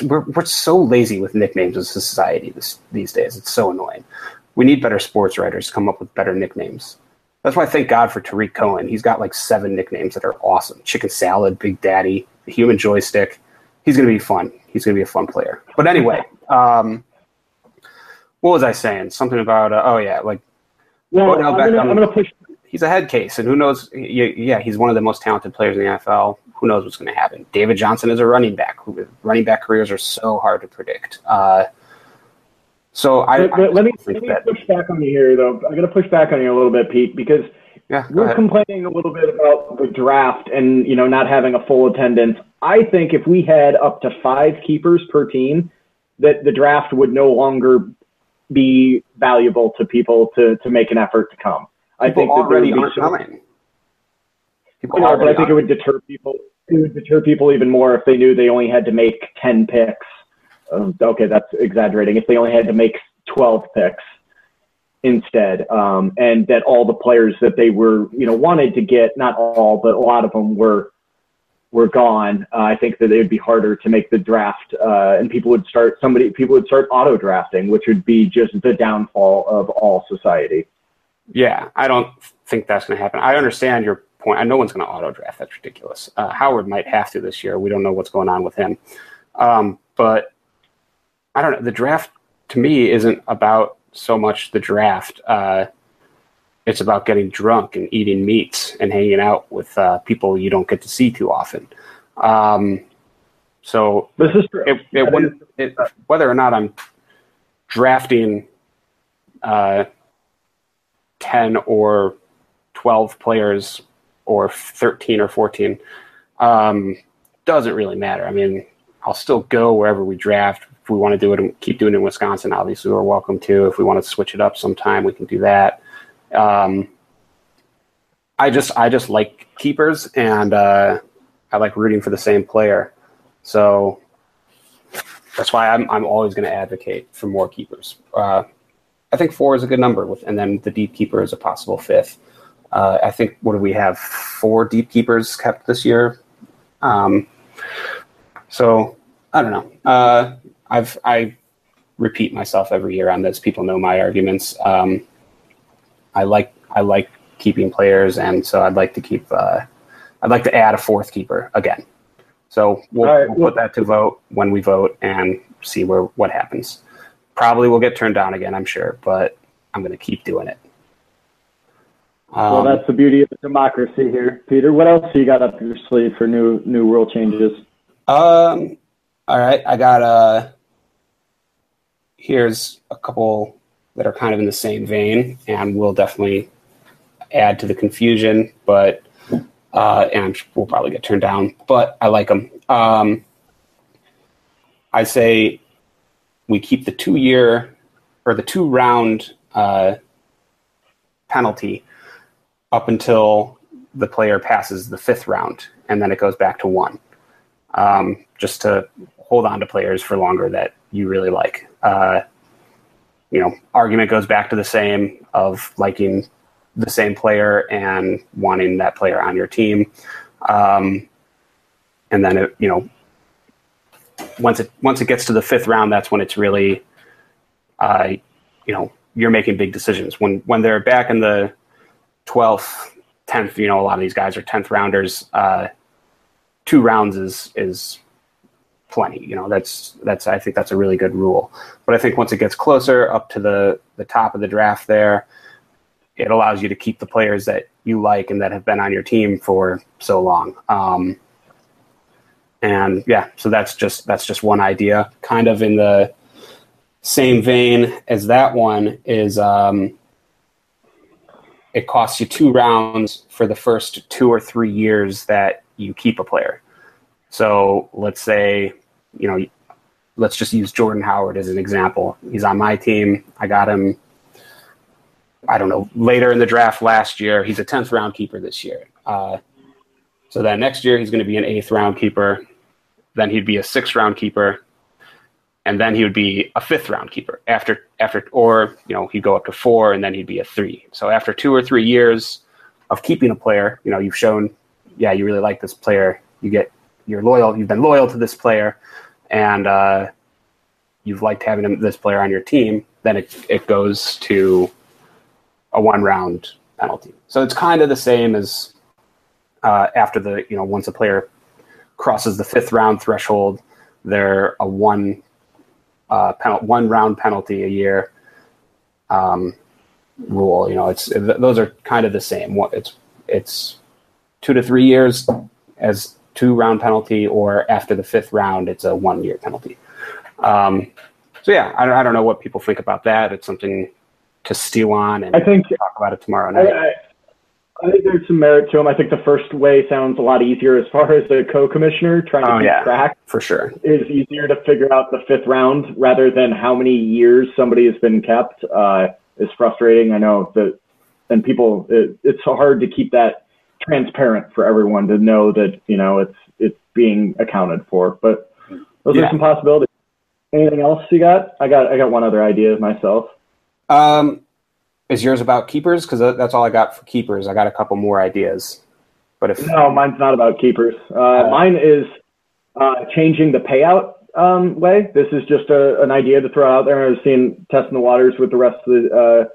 We're we're so lazy with nicknames as a society this, these days. It's so annoying. We need better sports writers to come up with better nicknames. That's why I thank God for Tarik Cohen. He's got like seven nicknames that are awesome: Chicken Salad, Big Daddy, the Human Joystick. He's going to be fun. He's going to be a fun player. But anyway, um, what was I saying? Something about uh, oh yeah, like Well, I'm. I'm gonna push. he's a head case, and who knows? Yeah, he's one of the most talented players in the NFL. who knows what's going to happen? David Johnson is a running back. Running back careers are so hard to predict. Uh, so I, let, I let me, let me that, push back on you here, though. I'm going to push back on you a little bit, Pete, because yeah, we're ahead. complaining a little bit about the draft and you know not having a full attendance. I think if we had up to five keepers per team, that the draft would no longer be valuable to people to to make an effort to come. People I think already aren't coming. People know, but I think it would deter people. It would deter people even more if they knew they only had to make ten picks. Um, okay, that's exaggerating. If they only had to make twelve picks instead, um, and that all the players that they were, you know, wanted to get, not all, but a lot of them were were gone. Uh, I think that it would be harder to make the draft, uh, and people would start somebody people would start auto drafting, which would be just the downfall of all society. Yeah, I don't think that's going to happen. I understand your point. No one's going to auto draft. That's ridiculous. Uh, Howard might have to this year. We don't know what's going on with him. Um, but I don't know. The draft to me isn't about so much the draft. It's about getting drunk and eating meats and hanging out with uh, people you don't get to see too often. Um, so this is true. It, it, it, whether or not I'm drafting uh, ten or twelve players or 13 or 14 um, doesn't really matter. I mean, I'll still go wherever we draft. If we want to do it and keep doing it in Wisconsin, obviously we're welcome to. If we want to switch it up sometime, we can do that. Um, I just I just like keepers and uh, I like rooting for the same player. So that's why I'm I'm always going to advocate for more keepers. Uh, I think four is a good number, with, and then the deep keeper is a possible fifth. Uh, I think what do we have? Four deep keepers kept this year. Um, so I don't know. Uh, I've I repeat myself every year on this. People know my arguments. Um, I like I like keeping players, and so I'd like to keep. Uh, I'd like to add a fourth keeper again. So we'll, right. we'll put that to vote when we vote and see where what happens. Probably we'll get turned down again, I'm sure, but I'm going to keep doing it. Um, well, that's the beauty of democracy here, Peter. What else you got up your sleeve for new new rule changes? Um, all right, I got uh here's a couple that are kind of in the same vein, and will definitely add to the confusion, but uh, and we'll probably get turned down, but I like them. Um, I say we keep the two year or the two round uh, penalty up until the player passes the fifth round, and then it goes back to one, um, just to hold on to players for longer that you really like. Uh, you know, argument goes back to the same of liking the same player and wanting that player on your team. Um, and then it, you know, once it once it gets to the fifth round, that's when it's really, uh, you know, you're making big decisions. When when they're back in the 12th, 10th, you know, a lot of these guys are 10th rounders. Uh, two rounds is, is plenty, you know, that's, that's, I think that's a really good rule. But I think once it gets closer up to the, the top of the draft there, it allows you to keep the players that you like and that have been on your team for so long. Um, and yeah, so that's just, that's just one idea kind of in the same vein as that one is, um, it costs you two rounds for the first two or three years that you keep a player. So let's say, you know, let's just use Jordan Howard as an example. He's on my team. I got him, I don't know, later in the draft last year. He's a 10th round keeper this year. Uh, so then next year he's going to be an eighth round keeper. Then he'd be a sixth round keeper and then he would be a fifth round keeper after after or you know he'd go up to four and then he'd be a three so after two or three years of keeping a player you know you've shown yeah you really like this player you get you're loyal you've been loyal to this player and uh, you've liked having this player on your team then it, it goes to a one round penalty so it's kind of the same as uh, after the you know once a player crosses the fifth round threshold they're a one uh, one round penalty a year um, rule. You know, it's th- those are kind of the same. It's it's two to three years as two round penalty, or after the fifth round, it's a one year penalty. Um, so yeah, I, I don't know what people think about that. It's something to stew on and I think talk about it tomorrow I, night. I, I think there's some merit to them. I think the first way sounds a lot easier as far as the co-commissioner trying to Oh, yeah. track for sure. is easier to figure out the fifth round rather than how many years somebody has been kept. Uh, is frustrating. I know that, and people, it, it's hard to keep that transparent for everyone to know that you know it's it's being accounted for. But those Yeah. are some possibilities. Anything else you got? I got I got one other idea myself. Um, is yours about keepers? Because that's all I got for keepers. I got a couple more ideas, but if No, mine's not about keepers. Uh, mine is uh, changing the payout um, way. This is just a, an idea to throw out there. I've seen testing the waters with the rest of the uh,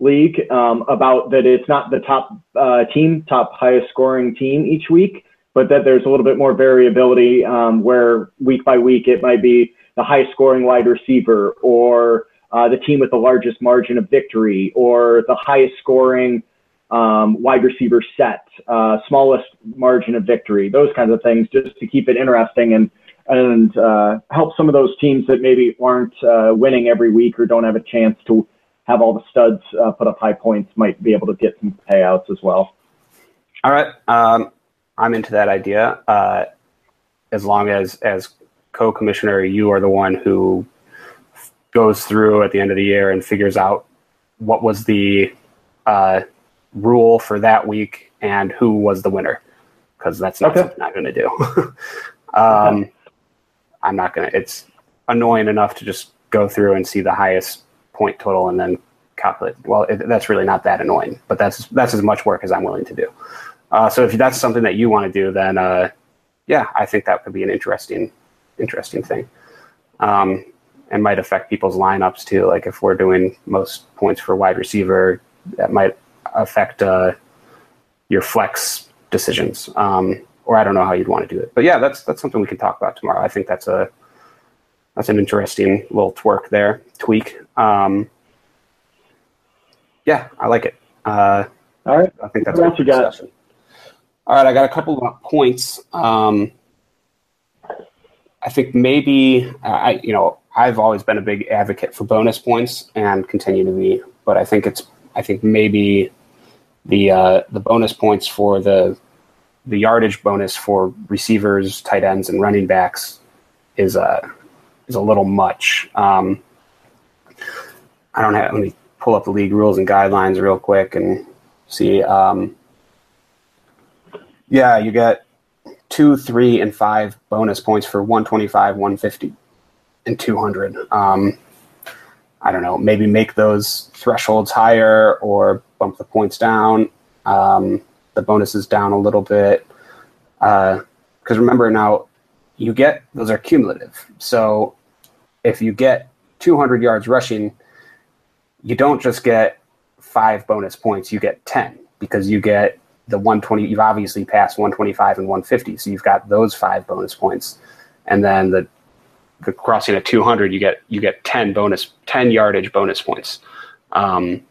league um, about that it's not the top uh, team, top highest scoring team each week, but that there's a little bit more variability um, where week by week it might be the highest scoring wide receiver or uh, the team with the largest margin of victory or the highest scoring um, wide receiver set, uh, smallest margin of victory, those kinds of things, just to keep it interesting and and uh, help some of those teams that maybe aren't uh, winning every week or don't have a chance to have all the studs uh, put up high points might be able to get some payouts as well. all right, um, I'm into that idea. Uh, as long as as co-commissioner, you are the one who goes through at the end of the year and figures out what was the uh, rule for that week and who was the winner, because that's not Okay. something I'm going to do. um, I'm not going to. It's annoying enough to just go through and see the highest point total and then calculate. Well, it, that's really not that annoying, but that's that's as much work as I'm willing to do. Uh, so if that's something that you want to do, then uh, yeah, I think that could be an interesting interesting thing. Um, and might affect people's lineups too. Like if we're doing most points for wide receiver, that might affect uh, your flex decisions. Um, or I don't know how you'd want to do it, but yeah, that's that's something we can talk about tomorrow. I think that's a that's an interesting little twerk there, tweak. Um, yeah, I like it. Uh, All right. I think that's What else you got? discussion. All right, I got a couple of points. Um, I think maybe I, you know, I've always been a big advocate for bonus points and continue to be, but I think it's, I think maybe the uh, the bonus points for the the yardage bonus for receivers, tight ends, and running backs is uh, is a little much. Um, I don't have. Let me pull up the league rules and guidelines real quick and see. Um, yeah, you get two, three, and five bonus points for 125, 150, and 200. Um, I don't know. Maybe make those thresholds higher or bump the points down. Um, the bonuses down a little bit. Because remember now, you get those are cumulative. So if you get 200 yards rushing, you don't just get five bonus points, you get 10 because you get the 120. You've obviously passed 125 and 150, so you've got those five bonus points. And then the the crossing at 200, you get you get 10 bonus 10 yardage bonus points. Um,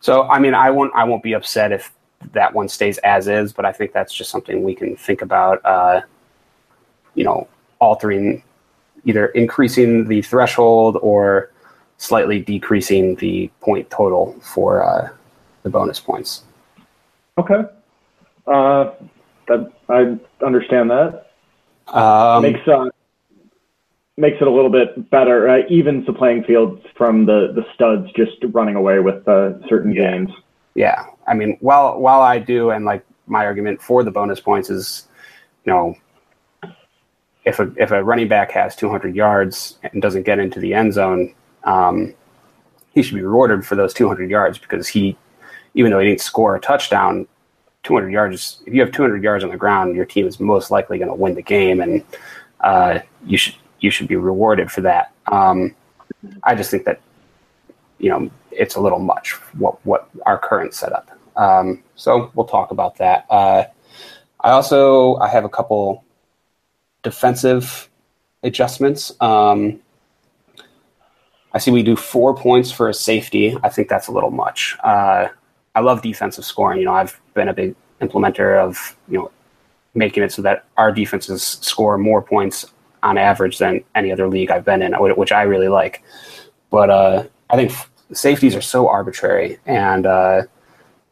so I mean, I won't I won't be upset if that one stays as is, but I think that's just something we can think about. Uh, you know, altering either increasing the threshold or slightly decreasing the point total for uh, the bonus points. Okay. Uh, that I understand that. Um, makes uh, makes it a little bit better. Uh, evens the playing field from the the studs just running away with uh, certain Yeah. games. yeah, I mean, while while I do, and like my argument for the bonus points is, you know, if a if a running back has 200 yards and doesn't get into the end zone, um, he should be rewarded for those 200 yards because he, even though he didn't score a touchdown, 200 yards. If you have 200 yards on the ground, your team is most likely going to win the game, and uh, you should you should be rewarded for that. Um, I just think that you know it's a little much what what our current setup. Um, so we'll talk about that. Uh, I also I have a couple defensive adjustments. Um, I see we do four points for a safety. I think that's a little much. Uh, I love defensive scoring. You know, I've been a big implementer of you know making it so that our defenses score more points on average than any other league I've been in, which I really like. But uh, I think safeties are so arbitrary, and uh,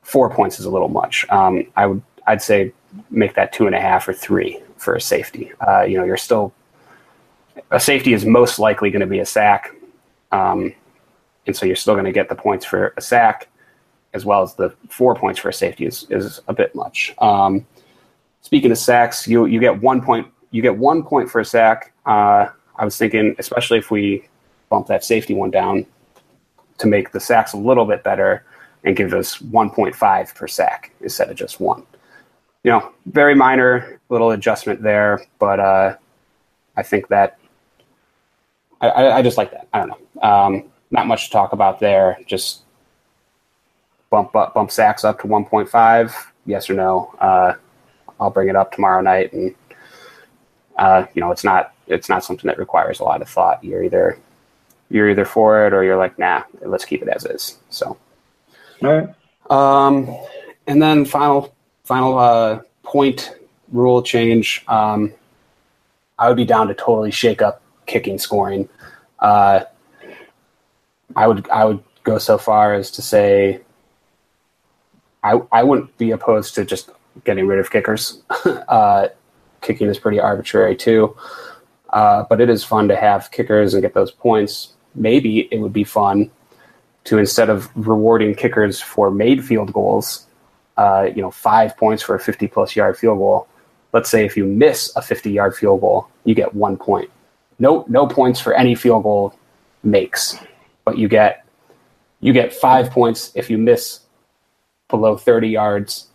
four points is a little much. Um, I would I'd say make that two and a half or three for a safety. Uh, you know, you're still a safety is most likely going to be a sack, um, and so you're still going to get the points for a sack, as well as the four points for a safety is, is a bit much. Um, speaking of sacks, you you get one point. You get one point for a sack. Uh, I was thinking, especially if we bump that safety one down to make the sacks a little bit better and give us 1.5 per sack instead of just one. You know, very minor little adjustment there, but uh, I think that I, I, just like that. I don't know. Um, not much to talk about there. Just bump up, bump sacks up to 1.5. Yes or no? Uh, I'll bring it up tomorrow night, and uh, you know, it's not it's not something that requires a lot of thought. You're either you're either for it or you're like, nah, let's keep it as is. So, all right. Um, and then final final uh, point rule change. Um, I would be down to totally shake up kicking scoring. Uh, I would I would go so far as to say I I wouldn't be opposed to just getting rid of kickers. uh, kicking is pretty arbitrary too, uh, but it is fun to have kickers and get those points. Maybe it would be fun to instead of rewarding kickers for made field goals, uh, you know, five points for a 50 plus yard field goal. Let's say if you miss a 50 yard field goal, you get one point. No, no points for any field goal makes, but you get you get five points if you miss below 30 yards,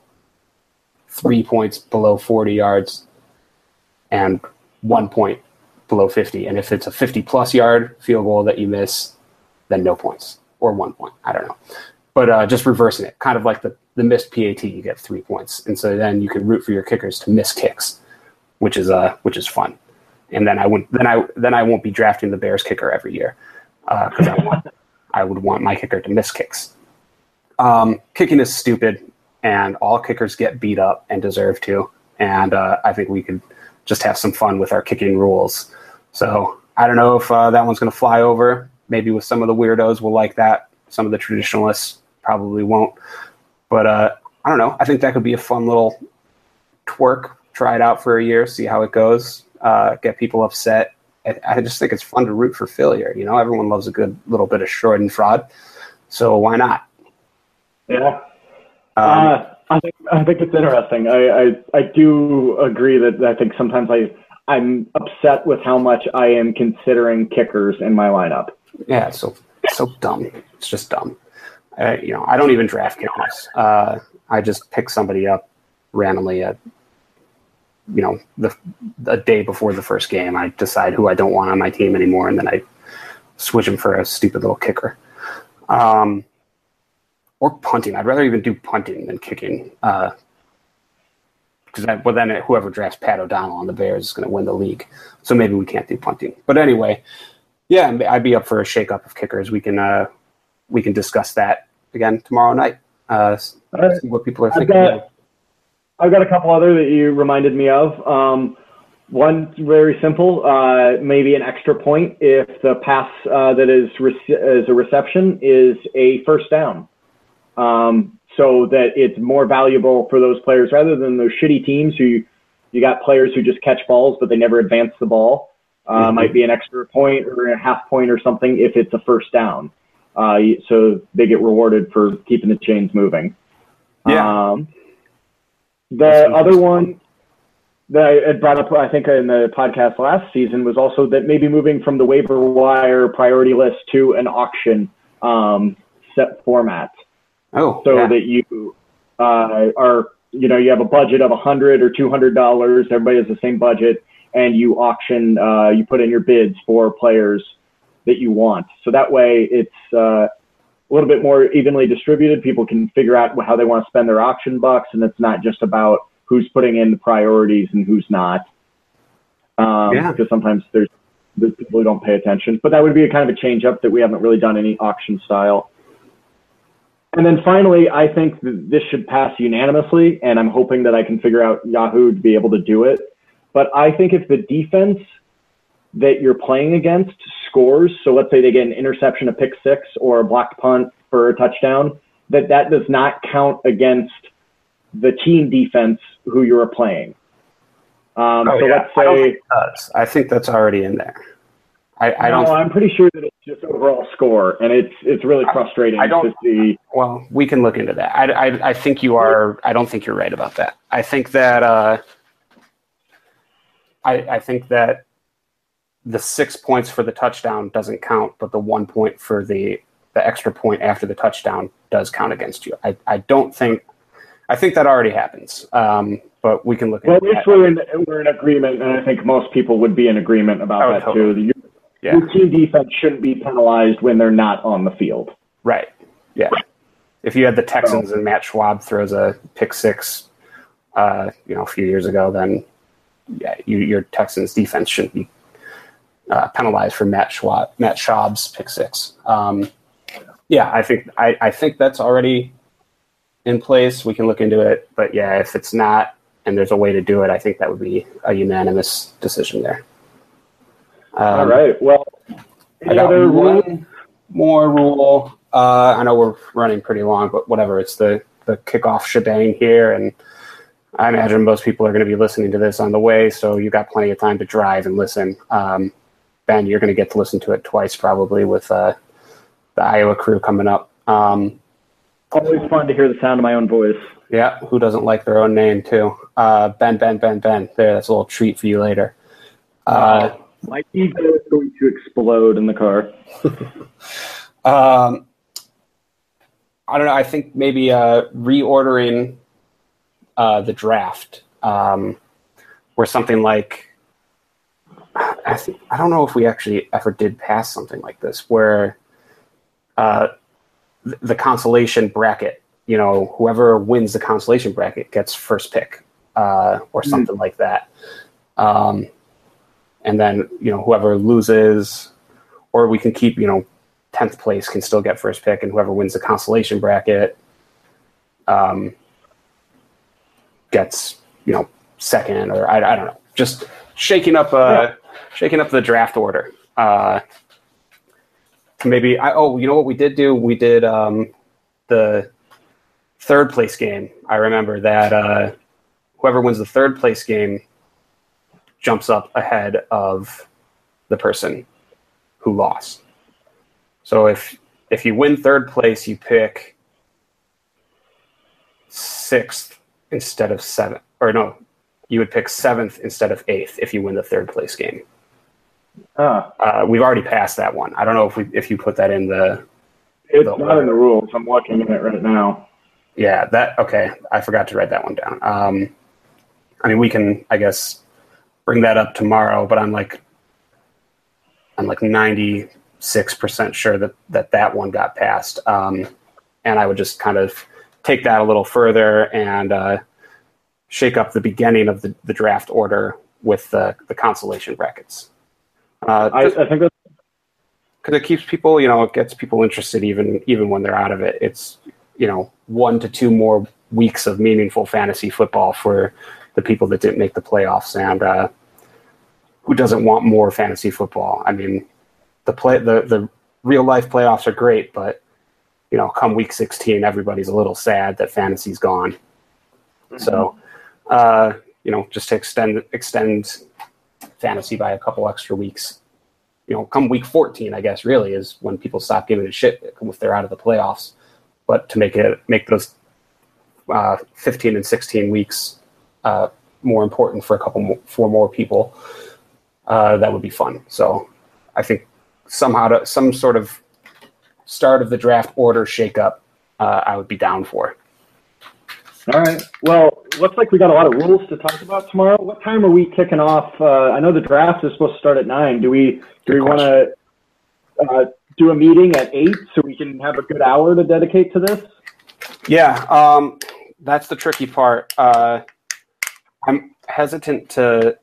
three points below 40 yards, and one point below 50. And if it's a 50 plus yard field goal that you miss, then no points or one point. I don't know. But uh, just reversing it, kind of like the, the missed PAT, you get three points. And so then you can root for your kickers to miss kicks, which is uh, which is fun. And then I would then I then I won't be drafting the Bears kicker every year because uh, I want I would want my kicker to miss kicks. Um, kicking is stupid, and all kickers get beat up and deserve to. And uh, I think we could just have some fun with our kicking rules. So I don't know if uh, that one's going to fly over. Maybe with some of the weirdos we'll like that. Some of the traditionalists probably won't. But uh, I don't know. I think that could be a fun little twerk. Try it out for a year, see how it goes. Uh, get people upset. I, I, just think it's fun to root for failure. You know, everyone loves a good little bit of fraud, so why not? Yeah. Um, uh, I think I think it's interesting. I, I I do agree that I think sometimes I I'm upset with how much I am considering kickers in my lineup. Yeah, it's so it's so dumb. It's just dumb. Uh, you know, I don't even draft kickers. Uh, I just pick somebody up randomly at you know the the day before the first game. I decide who I don't want on my team anymore, and then I switch them for a stupid little kicker. Um, or punting. I'd rather even do punting than kicking. Uh, because well then whoever drafts Pat O'Donnell on the Bears is going to win the league. So maybe we can't do punting. But anyway, yeah, I'd be up for a shakeup of kickers. We can uh, we can discuss that again tomorrow night. Uh, right. See what people are thinking. I've got, I've got a couple other that you reminded me of. Um, one very simple, uh, maybe an extra point if the pass uh, that is re- is a reception is a first down um, so that it's more valuable for those players rather than those shitty teams who you got players who just catch balls but they never advance the ball. Uh, mm-hmm. Might be an extra point or a half point or something if it's a first down. Uh, so they get rewarded for keeping the chains moving. Yeah. Um, the other one that I had brought up, I think, in the podcast last season was also that maybe moving from the waiver wire priority list to an auction um, set format. Oh, so yeah. that you uh, are, you know, you have a budget of a hundred or two hundred dollars. Everybody has the same budget, and you auction, uh, you put in your bids for players that you want. So that way, it's uh, a little bit more evenly distributed. People can figure out how they want to spend their auction bucks, and it's not just about who's putting in the priorities and who's not. Um, yeah. Because sometimes there's, there's people who don't pay attention. But that would be a kind of a change up that we haven't really done any auction style. and then finally, I think that this should pass unanimously, and I'm hoping that I can figure out Yahoo to be able to do it. But I think if the defense that you're playing against scores, so let's say they get an interception, a pick six, or a blocked punt for a touchdown, that that does not count against the team defense who you're playing. Um, Oh, so yeah. let's I say think it does. I think that's already in there. I, I no, don't. No, I'm pretty sure that it's just overall score, and it's it's really frustrating I don't- to see. Well, we can look into that. I, I, I think you are. I don't think you're right about that. I think that. Uh, I, I think that the six points for the touchdown doesn't count, but the one point for the the extra point after the touchdown does count against you. I, I don't think. I think that already happens. Um, but we can look Well, into at least we're in we're in agreement, and I think most people would be in agreement about Oh, that totally. too. Your, Yeah. your team defense shouldn't be penalized when they're not on the field. Right. Yeah. If you had the Texans and Matt Schaub throws a pick six, uh, you know, a few years ago, then yeah, you, your Texans defense shouldn't be uh, penalized for Matt Schaub, Matt Schaub's pick six. Um, yeah, I think I, I think that's already in place. We can look into it, but yeah, if it's not and there's a way to do it, I think that would be a unanimous decision there. Um, All right. Well, I any got other one more rule. Uh, I know we're running pretty long, but whatever. It's the the kickoff shebang here, and I imagine most people are going to be listening to this on the way, so you've got plenty of time to drive and listen. Um, ben, you're going to get to listen to it twice probably with uh, the Iowa crew coming up. Um, Always fun to hear the sound of my own voice. yeah, who doesn't like their own name too? Uh, ben, Ben, Ben, Ben. There, that's a little treat for you later. Uh, My ego is going to explode in the car. Um, I don't know. I think maybe uh, reordering uh, the draft, um, where something like I think I don't know if we actually ever did pass something like this, where uh, th- the consolation bracket, you know, whoever wins the consolation bracket gets first pick, uh, or something like that. Um, and then you know whoever loses, or we can keep you know tenth place can still get first pick, and whoever wins the consolation bracket um, gets you know second, or I, I don't know, just shaking up uh, shaking up the draft order. Uh, maybe I oh you know what we did do we did um, the third place game. I remember that uh, whoever wins the third place game jumps up ahead of the person who lost. So if if you win third place, you pick sixth instead of seventh, or no, you would pick seventh instead of eighth if you win the third place game. Ah, Uh, we've already passed that one. I don't know if we if you put that in the it's The not in the rules. I'm looking at it right now. yeah that okay. I forgot to write that one down. Um, I mean, we can I guess bring that up tomorrow, but I'm like I'm like ninety six percent sure that that that one got passed. Um, and I would just kind of take that a little further and uh, shake up the beginning of the, the draft order with the, the consolation brackets. Uh, I, I think that's because it keeps people, you know, it gets people interested even even when they're out of it. It's you know one to two more weeks of meaningful fantasy football for the people that didn't make the playoffs, and uh, who doesn't want more fantasy football? I mean, the play the the real life playoffs are great, but you know, come week sixteen, everybody's a little sad that fantasy's gone. So, uh, you know, just to extend extend fantasy by a couple extra weeks you know, come week 14, I guess, really is when people stop giving a shit if they're out of the playoffs. But to make it make those uh, 15 and 16 weeks uh, more important for a couple more, for more people, uh, that would be fun. So I think somehow to some sort of start of the draft order shakeup, uh, I would be down for. all right. Well, looks like we got a lot of rules to talk about tomorrow. What time are we kicking off? Uh, I know the draft is supposed to start at nine. Do we do we want to uh, do a meeting at eight so we can have a good hour to dedicate to this? Yeah, um, that's the tricky part. Uh, I'm hesitant to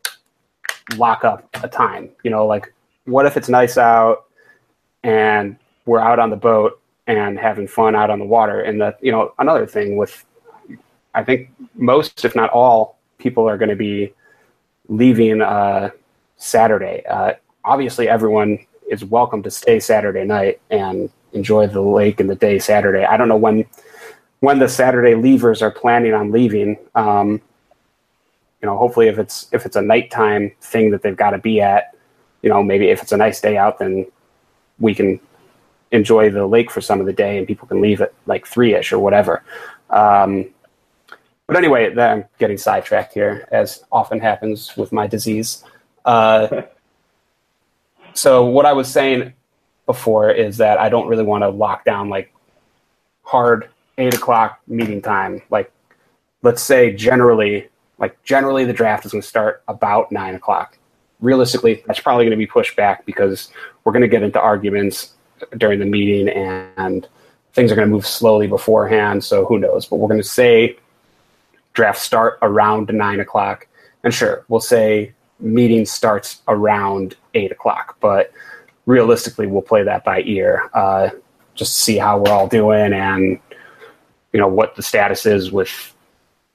lock up a time. You know, like what if it's nice out and we're out on the boat and having fun out on the water. And that, you know, another thing with, I think most, if not all, people are going to be leaving uh, Saturday. Uh, obviously, everyone is welcome to stay Saturday night and enjoy the lake and the day Saturday. I don't know when when the Saturday leavers are planning on leaving. Um, you know, hopefully, if it's if it's a nighttime thing that they've got to be at, you know, maybe if it's a nice day out, then we can enjoy the lake for some of the day, and people can leave at like three ish or whatever. Um, but anyway, I'm getting sidetracked here, as often happens with my disease. Uh, so what I was saying before is that I don't really want to lock down like hard eight o'clock meeting time. Like, let's say generally, like generally the draft is going to start about nine o'clock. Realistically, that's probably going to be pushed back because we're going to get into arguments during the meeting and things are going to move slowly beforehand. So who knows? But we're going to say draft start around nine o'clock. And sure, we'll say meeting starts around eight o'clock, but realistically, we'll play that by ear, uh, just see how we're all doing and you know what the status is with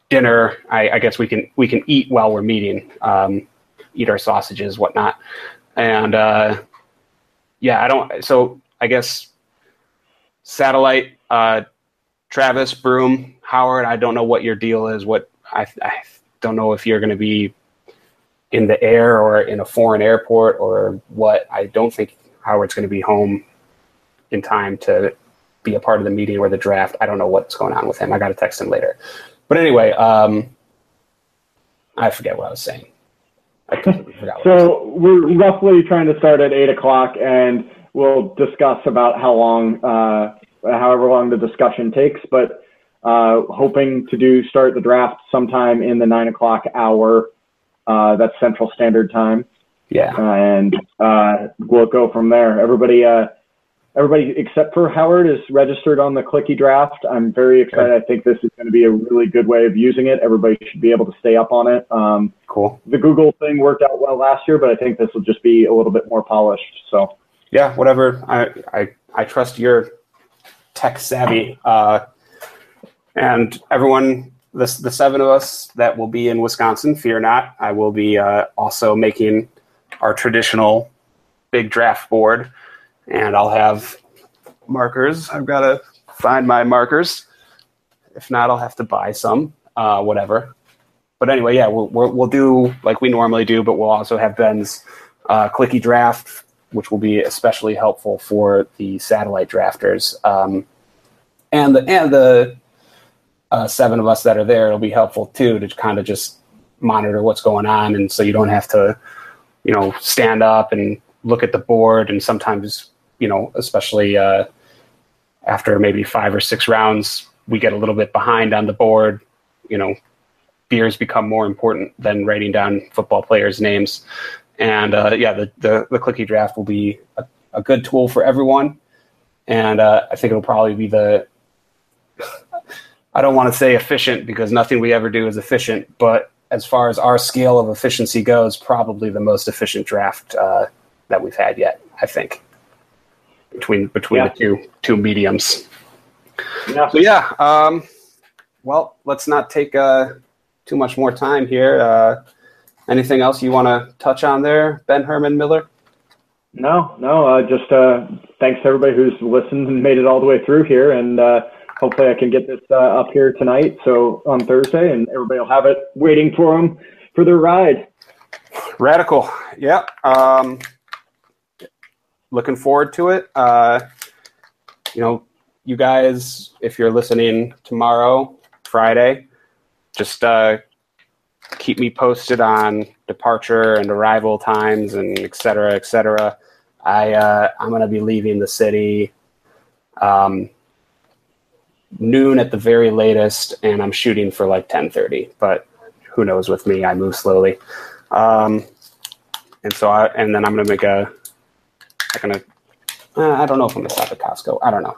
dinner. I, I guess we can we can eat while we're meeting, um, eat our sausages, whatnot, and uh, yeah, I don't. So I guess satellite, uh, Travis, Broom, Howard. I don't know what your deal is. What I, I don't know if you're going to be in the air or in a foreign airport or what. I don't think Howard's going to be home in time to be a part of the meeting or the draft. I don't know what's going on with him. I got to text him later. But anyway, um, I forget what I was saying. I so we're roughly trying to start at eight o'clock, and we'll discuss about how long, uh, however long the discussion takes. But uh, hoping to do start the draft sometime in the nine o'clock hour. Uh, that's Central Standard Time. Yeah, uh, and uh, we'll go from there. Everybody, uh, everybody except for Howard is registered on the Clicky Draft. I'm very excited. I think this is going to be a really good way of using it. Everybody should be able to stay up on it. Um, cool. The Google thing worked out well last year, but I think this will just be a little bit more polished. So yeah, whatever. I I, I trust your tech savvy. Uh, and everyone, the, the seven of us that will be in Wisconsin, fear not. I will be uh, also making our traditional big draft board, and I'll have markers. I've got to find my markers. If not, I'll have to buy some, uh, whatever. But anyway, yeah, we'll, we'll, we'll, do like we normally do, but we'll also have Ben's uh, clicky draft, which will be especially helpful for the satellite drafters. Um, and the and the uh, seven of us that are there, it'll be helpful too to kind of just monitor what's going on, and so you don't have to, you know, stand up and look at the board. And sometimes, you know, especially uh, after maybe five or six rounds, we get a little bit behind on the board. You know, beers become more important than writing down football players' names. And uh, yeah, the, the, the clicky draft will be a, a good tool for everyone. And uh, I think it'll probably be the I don't want to say efficient because nothing we ever do is efficient, but as far as our scale of efficiency goes, probably the most efficient draft uh, that we've had yet. I think between between yeah. the two two mediums. Yeah. So yeah. Um, well, let's not take uh, too much more time here. Uh, anything else you want to touch on there, Ben Herman Miller? No, no. Uh, just uh, thanks to everybody who's listened and made it all the way through here, and uh, hopefully I can get this uh, up here tonight. So on Thursday, and everybody will have it waiting for them for their ride. Radical, yeah. Um, looking forward to it. Uh, you know, you guys, if you're listening tomorrow, Friday, just uh, keep me posted on departure and arrival times and et cetera, et cetera. I uh, I'm going to be leaving the city. Um, noon at the very latest, and I'm shooting for like 10:30. But who knows? With me, I move slowly. Um, and so I and then I'm gonna make a. I'm gonna. Uh, I don't know if I'm gonna stop at Costco. I don't know.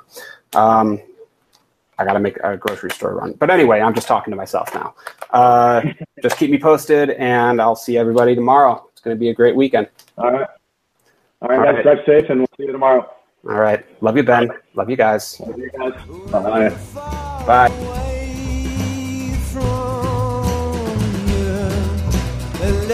Um, I got to make a grocery store run. But anyway, I'm just talking to myself now. Uh, just keep me posted, and I'll see everybody tomorrow. It's going to be a great weekend. All right. All right, All right. Drive safe, and we'll see you tomorrow. All right. Love you, Ben. Love you guys. Love you guys. Bye. Bye. And